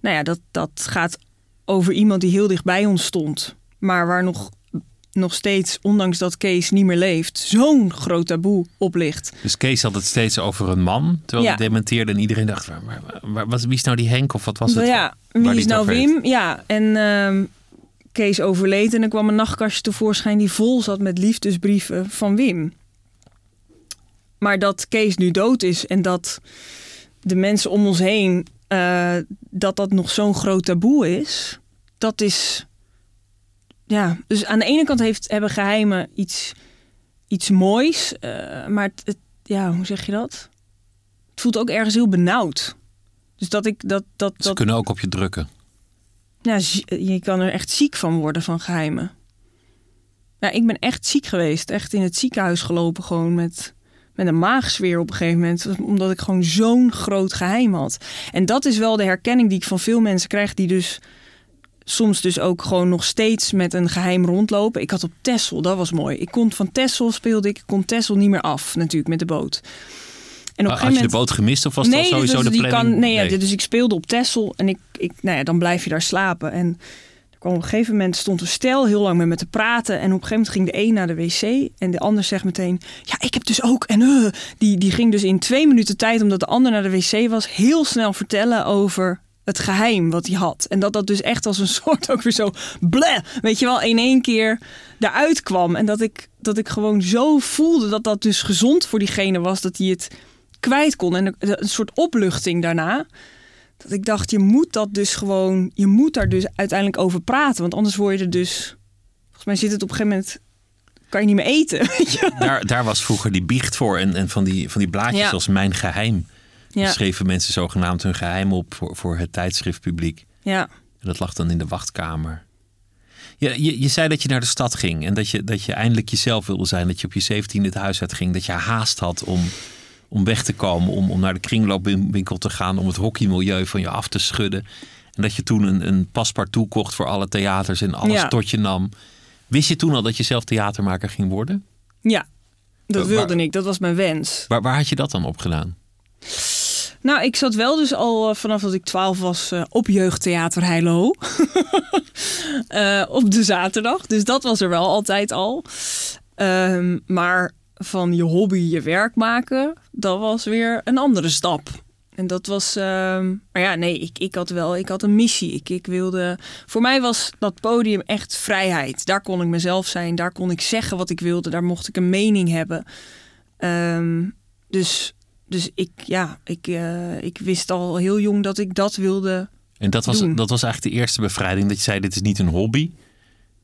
Nou ja, dat, dat gaat over iemand die heel dicht bij ons stond, maar waar nog, nog steeds, ondanks dat Kees niet meer leeft, zo'n groot taboe op ligt. Dus Kees had het steeds over een man, terwijl Ja. hij dementeerde en iedereen dacht, waar, waar, wie is nou die Henk of wat was het? ja, waar wie is nou heeft? Wim? Ja, en ehm, Kees overleed en er kwam een nachtkastje tevoorschijn die vol zat met liefdesbrieven van Wim. Maar dat Kees nu dood is en dat de mensen om ons heen, eh, dat dat nog zo'n groot taboe is, dat is. Ja, dus aan de ene kant heeft, hebben geheimen iets, iets moois, eh, maar het, het- ja, hoe zeg je dat? Het voelt ook ergens heel benauwd. Dus dat ik dat. dat, Ze dat kunnen ook op je drukken. ja, je kan er echt ziek van worden van geheimen. Ja, ik ben echt ziek geweest. Echt in het ziekenhuis gelopen gewoon met, met een maagsfeer op een gegeven moment. Omdat ik gewoon zo'n groot geheim had. En dat is wel de herkenning die ik van veel mensen krijg die dus soms dus ook gewoon nog steeds met een geheim rondlopen. Ik had op Texel, dat was mooi. Ik kon van Texel speelde ik, ik kon Texel niet meer af natuurlijk met de boot. En op een Had je de boot gemist of was dat sowieso dus de planning? Kan, nee, ja, dus ik speelde op Texel en ik, ik, nou ja, dan blijf je daar slapen. En op een gegeven moment stond een stel heel lang met me te praten. En op een gegeven moment ging de een naar de wc. En de ander zegt meteen: Ja, ik heb dus ook. En uh, die, die ging dus in twee minuten tijd, omdat de ander naar de wc was, heel snel vertellen over het geheim wat hij had. En dat dat dus echt als een <laughs> soort ook weer zo bleh, weet je wel, in één keer eruit kwam. En dat ik, dat ik gewoon zo voelde dat dat dus gezond voor diegene was, dat hij het kwijt kon. En een soort opluchting daarna. Dat ik dacht, je moet dat dus gewoon, je moet daar dus uiteindelijk over praten. Want anders word je er dus, volgens mij zit het op een gegeven moment, kan je niet meer eten. <laughs> Daar, daar was vroeger die biecht voor en, en van, die, van die blaadjes Ja. als Mijn Geheim. Ja. Schreven mensen zogenaamd hun geheim op voor, voor het tijdschriftpubliek. Ja, En dat lag dan in de wachtkamer. Je, je, je zei dat je naar de stad ging en dat je, dat je eindelijk jezelf wilde zijn. Dat je op je 17 het huis uitging. Dat je haast had om, om weg te komen. Om, om naar de kringloopwinkel te gaan. Om het hockeymilieu van je af te schudden. En dat je toen een, een paspartout kocht voor alle theaters en alles Ja. tot je nam. Wist je toen al dat je zelf theatermaker ging worden? ja. Dat Waar- wilde ik, dat was mijn wens. Waar, waar had je dat dan op gedaan? Nou, ik zat wel dus al eh, vanaf dat ik 12 was eh, op jeugdtheater Heilo. <laughs> Eh, op de zaterdag. Dus dat was er wel altijd al. Ehm, maar van je hobby je werk maken, dat was weer een andere stap. En dat was, ehm, maar ja, nee, ik, ik had wel, ik had een missie. Ik, ik wilde, voor mij was dat podium echt vrijheid. Daar kon ik mezelf zijn, daar kon ik zeggen wat ik wilde, daar mocht ik een mening hebben. Ehm, dus, dus ik, ja, ik, eh, ik wist al heel jong dat ik dat wilde. En dat was, Doen. dat was eigenlijk de eerste bevrijding. Dat je zei, dit is niet een hobby.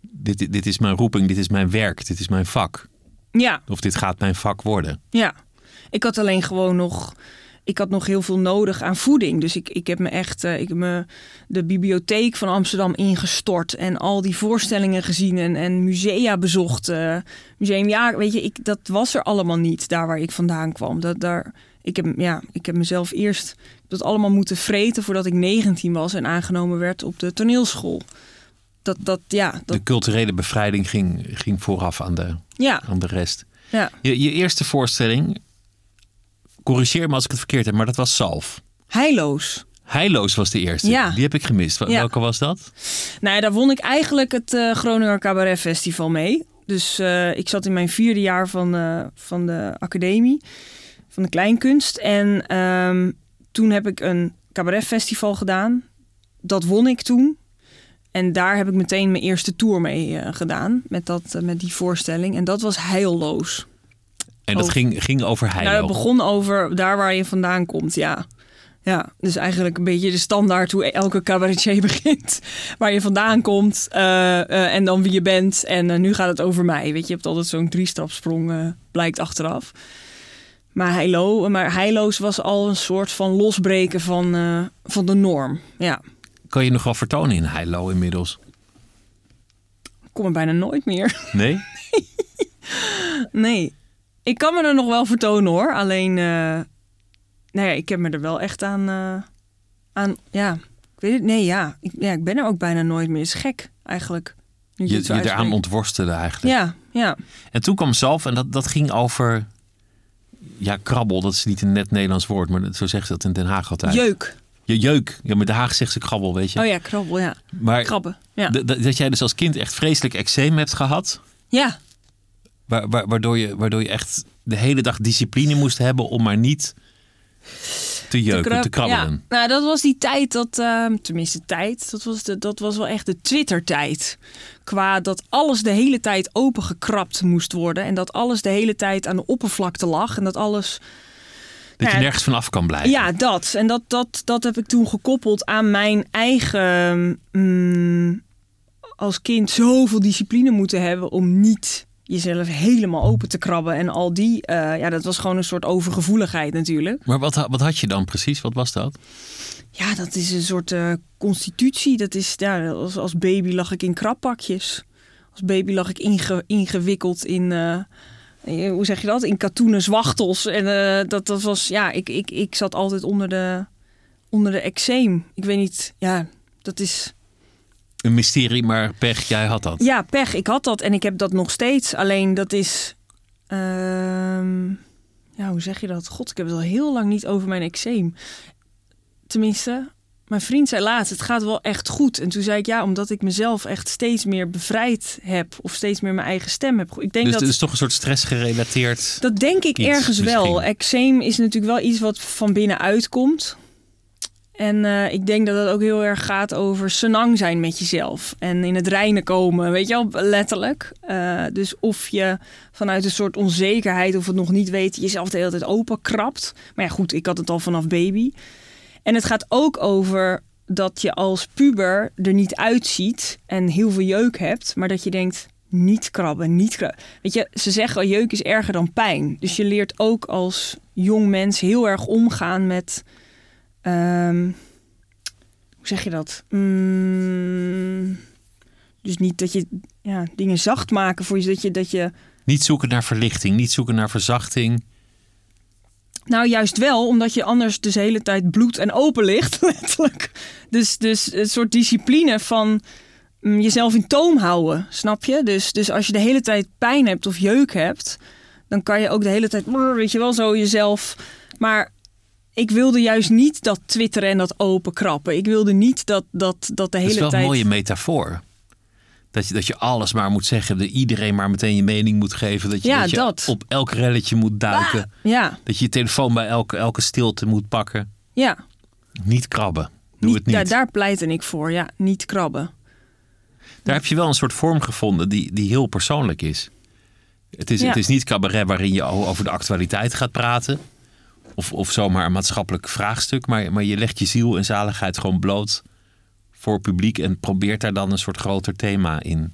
Dit, dit is mijn roeping, dit is mijn werk, dit is mijn vak. Ja, Of dit gaat mijn vak worden. Ja, ik had alleen gewoon nog. Ik had nog heel veel nodig aan voeding. Dus ik, ik heb me echt. eh, ik heb me de bibliotheek van Amsterdam ingestort. En al die voorstellingen gezien. En, en musea bezocht. eh, museum, ja, weet je, ik, dat was er allemaal niet daar waar ik vandaan kwam. Dat, daar, ik, heb, ja, ik heb mezelf eerst dat allemaal moeten vreten voordat ik 19 was en aangenomen werd op de toneelschool. Dat, dat, ja, dat, De culturele bevrijding ging, ging vooraf aan de, ja, aan de rest. ja. Je, je eerste voorstelling, corrigeer me als ik het verkeerd heb, maar dat was Salf. Heilloos. Heilloos was de eerste. Ja. Die heb ik gemist. Ja. Welke was dat? Nou, daar won ik eigenlijk het eh, Groninger Cabaret Festival mee. Dus eh, ik zat in mijn vierde jaar van, eh, van de academie, van de kleinkunst. En ehm, toen heb ik een cabaret festival gedaan. Dat won ik toen. En daar heb ik meteen mijn eerste tour mee eh, gedaan. Met, dat, eh, met die voorstelling. En dat was heilloos. En dat ging, ging over Heilo. Nou, dat begon over daar waar je vandaan komt, ja. Ja, dus eigenlijk een beetje de standaard hoe elke cabaretier <laughs> begint. Waar je vandaan komt eh, en dan wie je bent. En nu gaat het over mij. Weet je, je hebt altijd zo'n driestapsprong, blijkt achteraf. Maar, Heilo, maar Heilo's was al een soort van losbreken van, van de norm. Ja, Kan je nog wel vertonen in Heilo inmiddels? ik kom er bijna nooit meer. Nee? <laughs> Nee, ik kan me er nog wel vertonen hoor. Alleen, eh nou ja, ik heb me er wel echt aan, eh, aan ja, ik weet het, nee ja. Ik, ja, ik ben er ook bijna nooit meer. is gek eigenlijk. Je, zo je eraan ontworstelen eigenlijk. Ja, ja. En toen kwam Salf en dat, dat ging over... Ja, krabbel, dat is niet een net Nederlands woord, maar zo zeggen ze dat in Den Haag altijd. Jeuk. Je jeuk. Ja, maar De Haag zegt ze krabbel, weet je. Oh ja, krabbel, ja. maar Krabben, ja. dat jij dus als kind echt vreselijk eczeem hebt gehad... Ja, Wa- wa- waardoor, je, waardoor je echt de hele dag discipline moest hebben om maar niet te jeuken, te, krabbelen. Ja, nou, dat was die tijd dat, ehm, tenminste tijd, dat was, de, dat was wel echt de Twitter-tijd. Qua dat alles de hele tijd opengekrapt moest worden en dat alles de hele tijd aan de oppervlakte lag en dat alles Dat je nergens van af kan blijven. Ja, dat. En dat, dat, dat heb ik toen gekoppeld aan mijn eigen. mm, als kind zoveel discipline moeten hebben om niet jezelf helemaal open te krabben. En al die. eh, ja, dat was gewoon een soort overgevoeligheid natuurlijk. Maar wat, wat had je dan precies? Wat was dat? Ja, dat is een soort eh, constitutie. Dat is, ja, als, als baby lag ik in krappakjes. Als baby lag ik inge- ingewikkeld in. eh, hoe zeg je dat? In katoenen zwachtels. En eh, dat, dat was. Ja, ik, ik, ik zat altijd onder de, onder de eczeem. Ik weet niet. Ja, dat is. Een mysterie, maar pech, jij had dat. Ja, pech. Ik had dat en ik heb dat nog steeds. Alleen dat is. ehm, ja, hoe zeg je dat? God, ik heb het al heel lang niet over mijn eczeem. Tenminste, mijn vriend zei laatst, het gaat wel echt goed. En toen zei ik ja, omdat ik mezelf echt steeds meer bevrijd heb. Of steeds meer mijn eigen stem heb. Ik denk Dus dat het is toch een soort stressgerelateerd... Dat denk ik ergens wel. Eczeem is natuurlijk wel iets wat van binnenuit komt. En eh, ik denk dat het ook heel erg gaat over senang zijn met jezelf. En in het reinen komen, weet je wel, letterlijk. Eh, dus of je vanuit een soort onzekerheid of het nog niet weet... jezelf de hele tijd open krabt. Maar ja, goed, ik had het al vanaf baby. En het gaat ook over dat je als puber er niet uitziet... en heel veel jeuk hebt, maar dat je denkt... niet krabben, niet krabben. Weet je, ze zeggen jeuk is erger dan pijn. Dus je leert ook als jong mens heel erg omgaan met... ehm, hoe zeg je dat? Mm, dus niet dat je ja, dingen zacht maken voor je, dat je, dat je... Niet zoeken naar verlichting, niet zoeken naar verzachting. Nou, juist wel, omdat je anders dus de hele tijd bloed en open ligt, <laughs> letterlijk. Dus, dus een soort discipline van mm, jezelf in toom houden, snap je? Dus, dus als je de hele tijd pijn hebt of jeuk hebt, dan kan je ook de hele tijd, brrr, weet je wel, zo jezelf. Maar ik wilde juist niet dat twitteren en dat open krappen. Ik wilde niet dat, dat, dat de Dat is hele wel tijd. een mooie metafoor. Dat je, dat je alles maar moet zeggen. Dat iedereen maar meteen je mening moet geven. Dat je, Ja, dat je dat. op elk relletje moet duiken. Ja, Dat je je telefoon bij elke, elke stilte moet pakken. ja. Niet krabben. Doe het niet. Daar, daar pleitte ik voor, ja. Niet krabben. Daar heb je wel een soort vorm gevonden die, die heel persoonlijk is. Het is, Ja. het is niet cabaret waarin je over de actualiteit gaat praten. Of, of zomaar een maatschappelijk vraagstuk. Maar, maar je legt je ziel en zaligheid gewoon bloot voor publiek. En probeert daar dan een soort groter thema in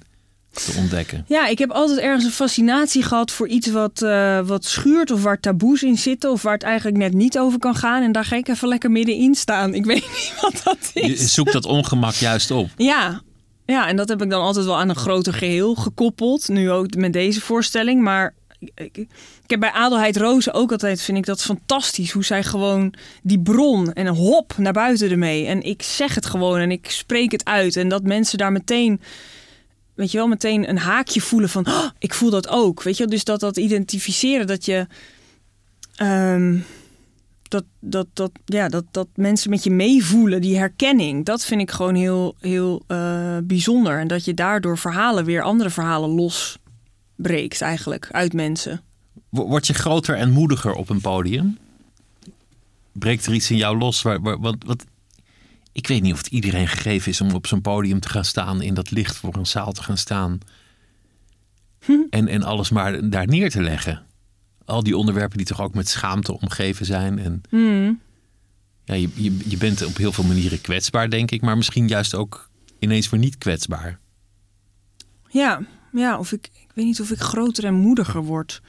te ontdekken. Ja, ik heb altijd ergens een fascinatie gehad voor iets wat, eh, wat schuurt of waar taboes in zitten of waar het eigenlijk net niet over kan gaan. En daar ga ik even lekker middenin staan. Ik weet niet <laughs> wat dat Je is. zoekt dat ongemak juist op. Ja. ja, en dat heb ik dan altijd wel aan een groter geheel gekoppeld. Nu ook met deze voorstelling. Maar ik, heb bij Adelheid Rozen ook altijd, vind ik dat fantastisch. Hoe zij gewoon die bron en een hop naar buiten ermee. En ik zeg het gewoon en ik spreek het uit. En dat mensen daar meteen weet je wel, meteen een haakje voelen van, "Oh, ik voel dat ook. Weet je, wel? dus dat dat identificeren, dat je, ehm, dat, dat, dat, ja, dat, dat mensen met je meevoelen, die herkenning, dat vind ik gewoon heel, heel eh, bijzonder. En dat je daardoor verhalen weer andere verhalen losbreekt eigenlijk uit mensen. Wo- Word je groter en moediger op een podium? Breekt er iets in jou los? Waar, waar, want, wat, ik weet niet of het iedereen gegeven is om op zo'n podium te gaan staan, in dat licht voor een zaal te gaan staan. En, en alles maar daar neer te leggen. Al die onderwerpen die toch ook met schaamte omgeven zijn. En ja, je, je, je bent op heel veel manieren kwetsbaar, denk ik, maar misschien juist ook ineens weer niet kwetsbaar. Ja, ja of ik, ik weet niet of ik groter en moediger word.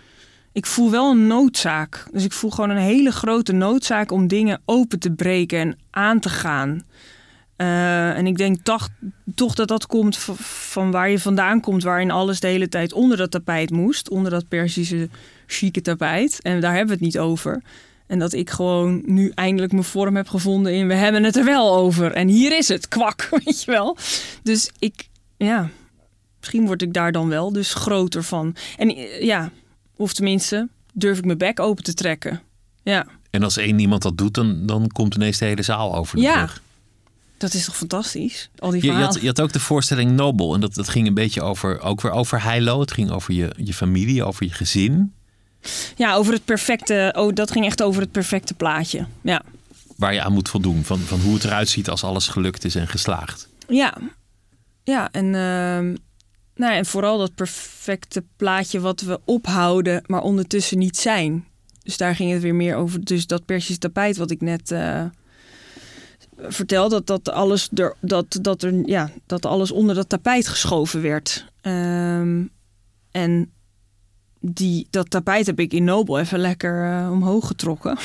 Ik voel wel een noodzaak. Dus ik voel gewoon een hele grote noodzaak om dingen open te breken en aan te gaan. Eh, en ik denk toch, toch dat dat komt van waar je vandaan komt, waarin alles de hele tijd onder dat tapijt moest, onder dat Persische chique tapijt. En daar hebben we het niet over. En dat ik gewoon nu eindelijk mijn vorm heb gevonden in we hebben het er wel over. En hier is het, kwak, <laughs> weet je wel. Dus ik, ja, misschien word ik daar dan wel dus groter van. En eh, ja, of tenminste, durf ik mijn bek open te trekken. Ja, En als één iemand dat doet, dan, dan komt ineens de hele zaal over de Ja. rug. dat is toch fantastisch? Al die Je, je, had, je had ook de voorstelling Nobel. En dat, dat ging een beetje over, ook weer over Heilo. Het ging over je, je familie, over je gezin. Ja, over het perfecte. Oh, dat ging echt over het perfecte plaatje. Ja. Waar je aan moet voldoen. Van, van hoe het eruit ziet als alles gelukt is en geslaagd. Ja. Ja, en, ehm, nou, en vooral dat perfecte plaatje wat we ophouden, maar ondertussen niet zijn. Dus daar ging het weer meer over. Dus dat Persisch tapijt wat ik net eh vertel, dat, dat, alles er, dat, dat, er, ja, dat alles onder dat tapijt geschoven werd. Ehm, en die, dat tapijt heb ik in Nobel even lekker eh, omhoog getrokken. <laughs>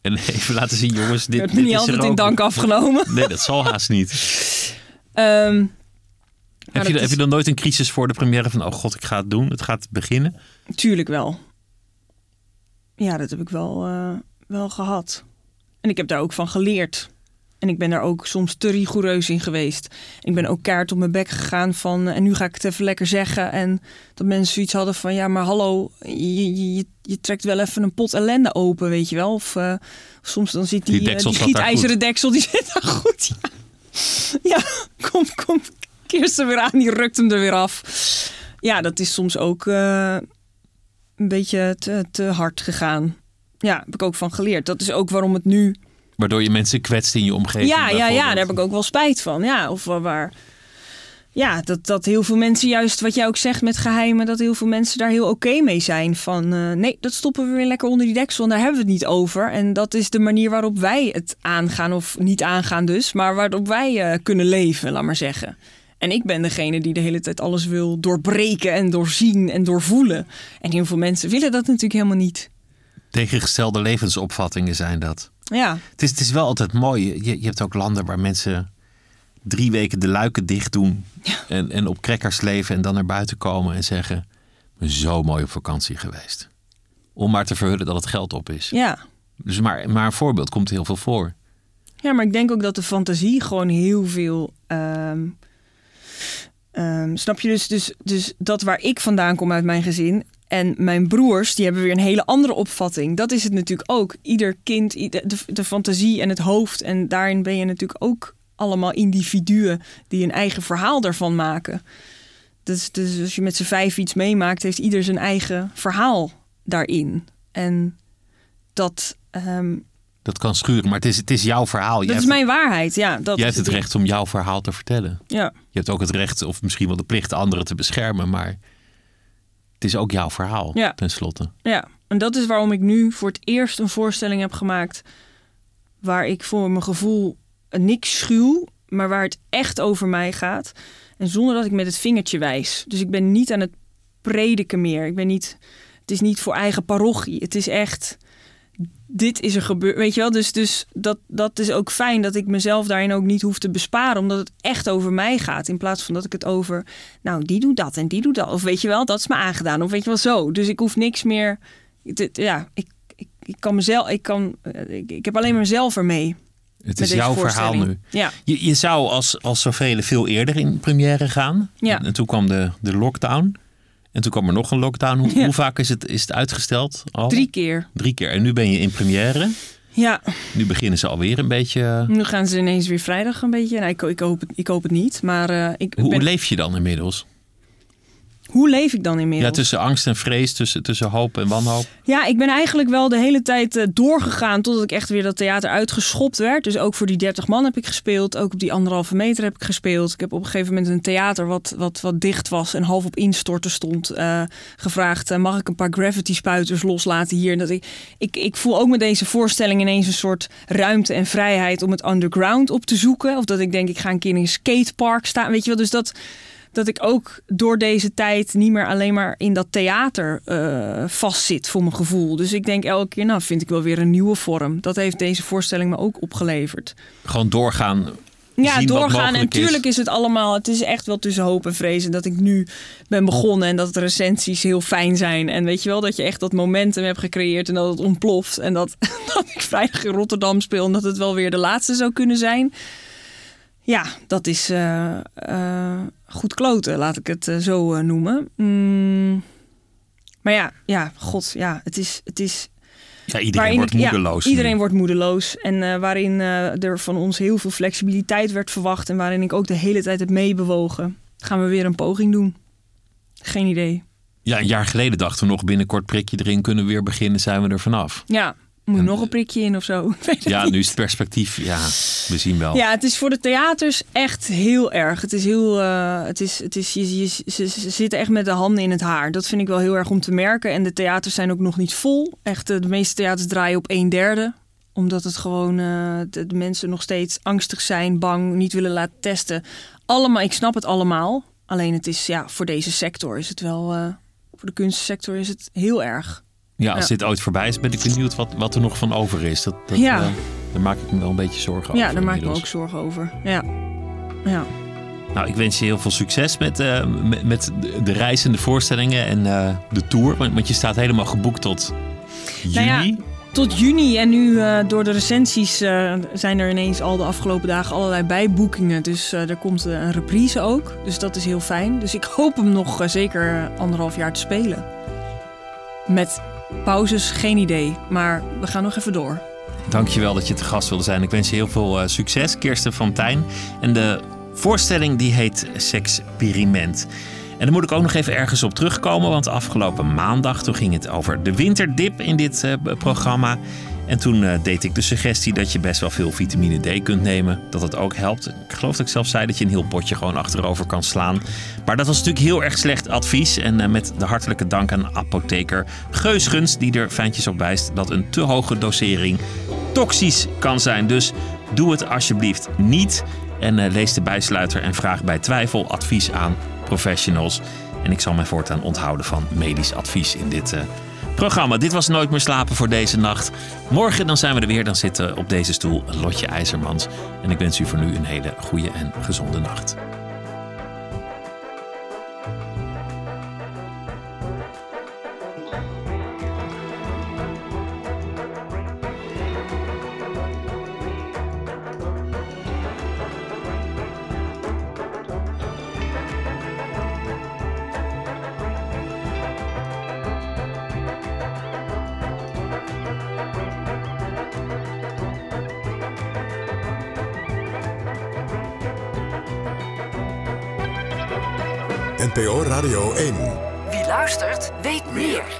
En even laten zien, jongens. Dit, me dit niet is altijd in dank afgenomen. Nee, dat zal haast niet. Ehm, Heb dat je, is- heb je dan nooit een crisis voor de première van... oh god, ik ga het doen, het gaat beginnen? Tuurlijk wel. Ja, dat heb ik wel, eh, wel gehad. En ik heb daar ook van geleerd. En ik ben daar ook soms te rigoureus in geweest. Ik ben ook kaart op mijn bek gegaan van... en nu ga ik het even lekker zeggen. En dat mensen zoiets hadden van... ja, maar hallo, je, je, je trekt wel even een pot ellende open, weet je wel. Of uh, soms dan zit die, Die deksel die gietijzeren deksel... die zit daar goed, ja. Ja, kom, kom, <laughs> keer ze weer aan, die rukt hem er weer af. Ja, dat is soms ook eh, een beetje te, te hard gegaan. Ja, heb ik ook van geleerd. Dat is ook waarom het nu Waardoor je mensen kwetst in je omgeving. ja, ja, ja, daar heb ik ook wel spijt van. Ja, of wa- waar. Ja, dat, dat heel veel mensen, juist wat jij ook zegt met geheimen, dat heel veel mensen daar heel oké mee zijn. Van eh, nee, dat stoppen we weer lekker onder die deksel en daar hebben we het niet over. En dat is de manier waarop wij het aangaan, of niet aangaan dus, maar waarop wij eh, kunnen leven, laat maar zeggen. En ik ben degene die de hele tijd alles wil doorbreken en doorzien en doorvoelen. En heel veel mensen willen dat natuurlijk helemaal niet. Tegengestelde levensopvattingen zijn dat. Ja, Het is, het is wel altijd mooi. Je, je hebt ook landen waar mensen drie weken de luiken dicht doen. En, en op crackers leven en dan naar buiten komen en zeggen... "Ik ben zo mooi op vakantie geweest. Om maar te verhullen dat het geld op is. ja. Dus maar, maar een voorbeeld komt heel veel voor. Ja, maar ik denk ook dat de fantasie gewoon heel veel. ehm, ehm, snap je dus, dus, dus dat waar ik vandaan kom uit mijn gezin. En mijn broers, die hebben weer een hele andere opvatting. Dat is het natuurlijk ook. Ieder kind, de, de fantasie en het hoofd. En daarin ben je natuurlijk ook allemaal individuen die een eigen verhaal daarvan maken. Dus, dus als je met z'n vijf iets meemaakt, heeft ieder zijn eigen verhaal daarin. En dat, ehm, Dat kan schuren, maar het is, het is jouw verhaal. dat Jij is mijn waarheid. Ja, dat jij hebt het recht om jouw verhaal te vertellen. Ja. Je hebt ook het recht, of misschien wel de plicht, anderen te beschermen. Maar het is ook jouw verhaal, Ja. tenslotte. Ja, en dat is waarom ik nu voor het eerst een voorstelling heb gemaakt. waar ik voor mijn gevoel niks schuw, maar waar het echt over mij gaat. En zonder dat ik met het vingertje wijs. Dus ik ben niet aan het prediken meer. Ik ben niet. Het is niet voor eigen parochie. Het is echt. Dit is er gebeurd. Weet je wel? Dus, dus dat, dat is ook fijn dat ik mezelf daarin ook niet hoef te besparen. Omdat het echt over mij gaat. In plaats van dat ik het over. Nou, die doet dat en die doet dat. Of weet je wel, dat is me aangedaan. Of weet je wel zo. Dus ik hoef niks meer. dit- Ja, ik, ik, ik kan mezelf. Ik, kan, eh, ik, ik heb alleen maar mezelf ermee. Het is jouw verhaal nu. Ja. Je, je zou als, als zoveel veel eerder in première gaan. Ja. En toen kwam de, de lockdown. En toen kwam er nog een lockdown. Hoe, Ja. hoe vaak is het, is het uitgesteld? Al? Drie keer. Drie keer. En nu ben je in première. Ja, Nu beginnen ze alweer een beetje... nu gaan ze ineens weer vrijdag een beetje. Nou, ik, ik, hoop, het, ik hoop het niet. Maar eh, ik Hoe, ben, hoe leef je dan inmiddels? Hoe leef ik dan inmiddels? Ja, tussen angst en vrees, tussen, tussen hoop en wanhoop. Ja, ik ben eigenlijk wel de hele tijd eh, doorgegaan totdat ik echt weer dat theater uitgeschopt werd. Dus ook voor die 30 man heb ik gespeeld. Ook op die anderhalve meter heb ik gespeeld. Ik heb op een gegeven moment een theater wat, wat, wat dicht was en half op instorten stond. eh, gevraagd, eh, mag ik een paar gravity spuiters loslaten hier? En Dat ik, ik, ik voel ook met deze voorstelling ineens een soort ruimte en vrijheid om het underground op te zoeken. Of dat ik denk, ik ga een keer in een skatepark staan. Weet je wel, dus dat dat ik ook door deze tijd niet meer alleen maar in dat theater eh, vastzit voor mijn gevoel. Dus ik denk elke keer, nou vind ik wel weer een nieuwe vorm. Dat heeft deze voorstelling me ook opgeleverd. Gewoon doorgaan. Ja, zien wat doorgaan. En mogelijk is. tuurlijk is het allemaal, het is echt wel tussen hoop en vrees. En dat ik nu ben begonnen en dat de recensies heel fijn zijn. En weet je wel, dat je echt dat momentum hebt gecreëerd en dat het ontploft. En dat, <laughs> dat ik vrijdag in Rotterdam speel en dat het wel weer de laatste zou kunnen zijn. Ja, dat is eh, eh, goed kloten, laat ik het eh, zo noemen. Mm. Maar ja, ja, god, ja, het is, het is Ja, iedereen wordt ik- ja, moedeloos. nu. iedereen wordt moedeloos. En waarin er van ons heel veel flexibiliteit werd verwacht. En waarin ik ook de hele tijd heb meebewogen. Gaan we weer een poging doen? Geen idee. Ja, een jaar geleden dachten we nog binnenkort prikje erin kunnen we weer beginnen, zijn we er vanaf. Ja, moet En, nog een prikje in of zo? <laughs> Ja, nu is het perspectief, ja, we zien wel. Ja, het is voor de theaters echt heel erg. Het is heel, eh, het is, het is, je, je, ze, ze zitten echt met de handen in het haar. Dat vind ik wel heel erg om te merken. En de theaters zijn ook nog niet vol. Echt, eh, de meeste theaters draaien op een derde omdat het gewoon eh, de, de mensen nog steeds angstig zijn, bang, niet willen laten testen. Allemaal, ik snap het allemaal. Alleen het is ja, voor deze sector is het wel, voor de kunstsector is het heel erg. Ja, als Ja. dit ooit voorbij is, ben ik benieuwd wat, wat er nog van over is. Dat, dat, Ja. eh, daar maak ik me wel een beetje zorgen over. ja, daar maak ik me ook zorgen over. Ja, ja. Nou, ik wens je heel veel succes met, eh, met, met de- de reizende voorstellingen en eh, de tour. Want, want je staat helemaal geboekt tot juni. Nou ja, tot juni. En nu door de recensies zijn er ineens al de afgelopen dagen allerlei bijboekingen. Dus er komt een reprise ook. Dus dat is heel fijn. Dus ik hoop hem nog zeker anderhalf jaar te spelen. Met pauzes, geen idee. Maar we gaan nog even door. Dankjewel dat je te gast wilde zijn. Ik wens je heel veel succes, Kirsten van Tijn. En de voorstelling die heet Sexperiment. En daar moet ik ook nog even ergens op terugkomen, want afgelopen maandag toen ging het over de winterdip in dit uh, programma. En toen uh, deed ik de suggestie dat je best wel veel vitamine D kunt nemen. Dat het ook helpt. Ik geloof dat ik zelf zei dat je een heel potje gewoon achterover kan slaan. Maar dat was natuurlijk heel erg slecht advies. En uh, met de hartelijke dank aan apotheker Geusgens, die er fijntjes op wijst dat een te hoge dosering toxisch kan zijn. Dus doe het alsjeblieft niet. En uh, lees de bijsluiter en vraag bij twijfel advies aan professionals. En ik zal mij voortaan onthouden van medisch advies in dit programma. Dit was Nooit meer slapen voor deze nacht. Morgen dan zijn we er weer. Dan zitten op deze stoel Lotje IJzermans. En ik wens u voor nu een hele goede en gezonde nacht. Radio 1. Wie luistert, weet meer.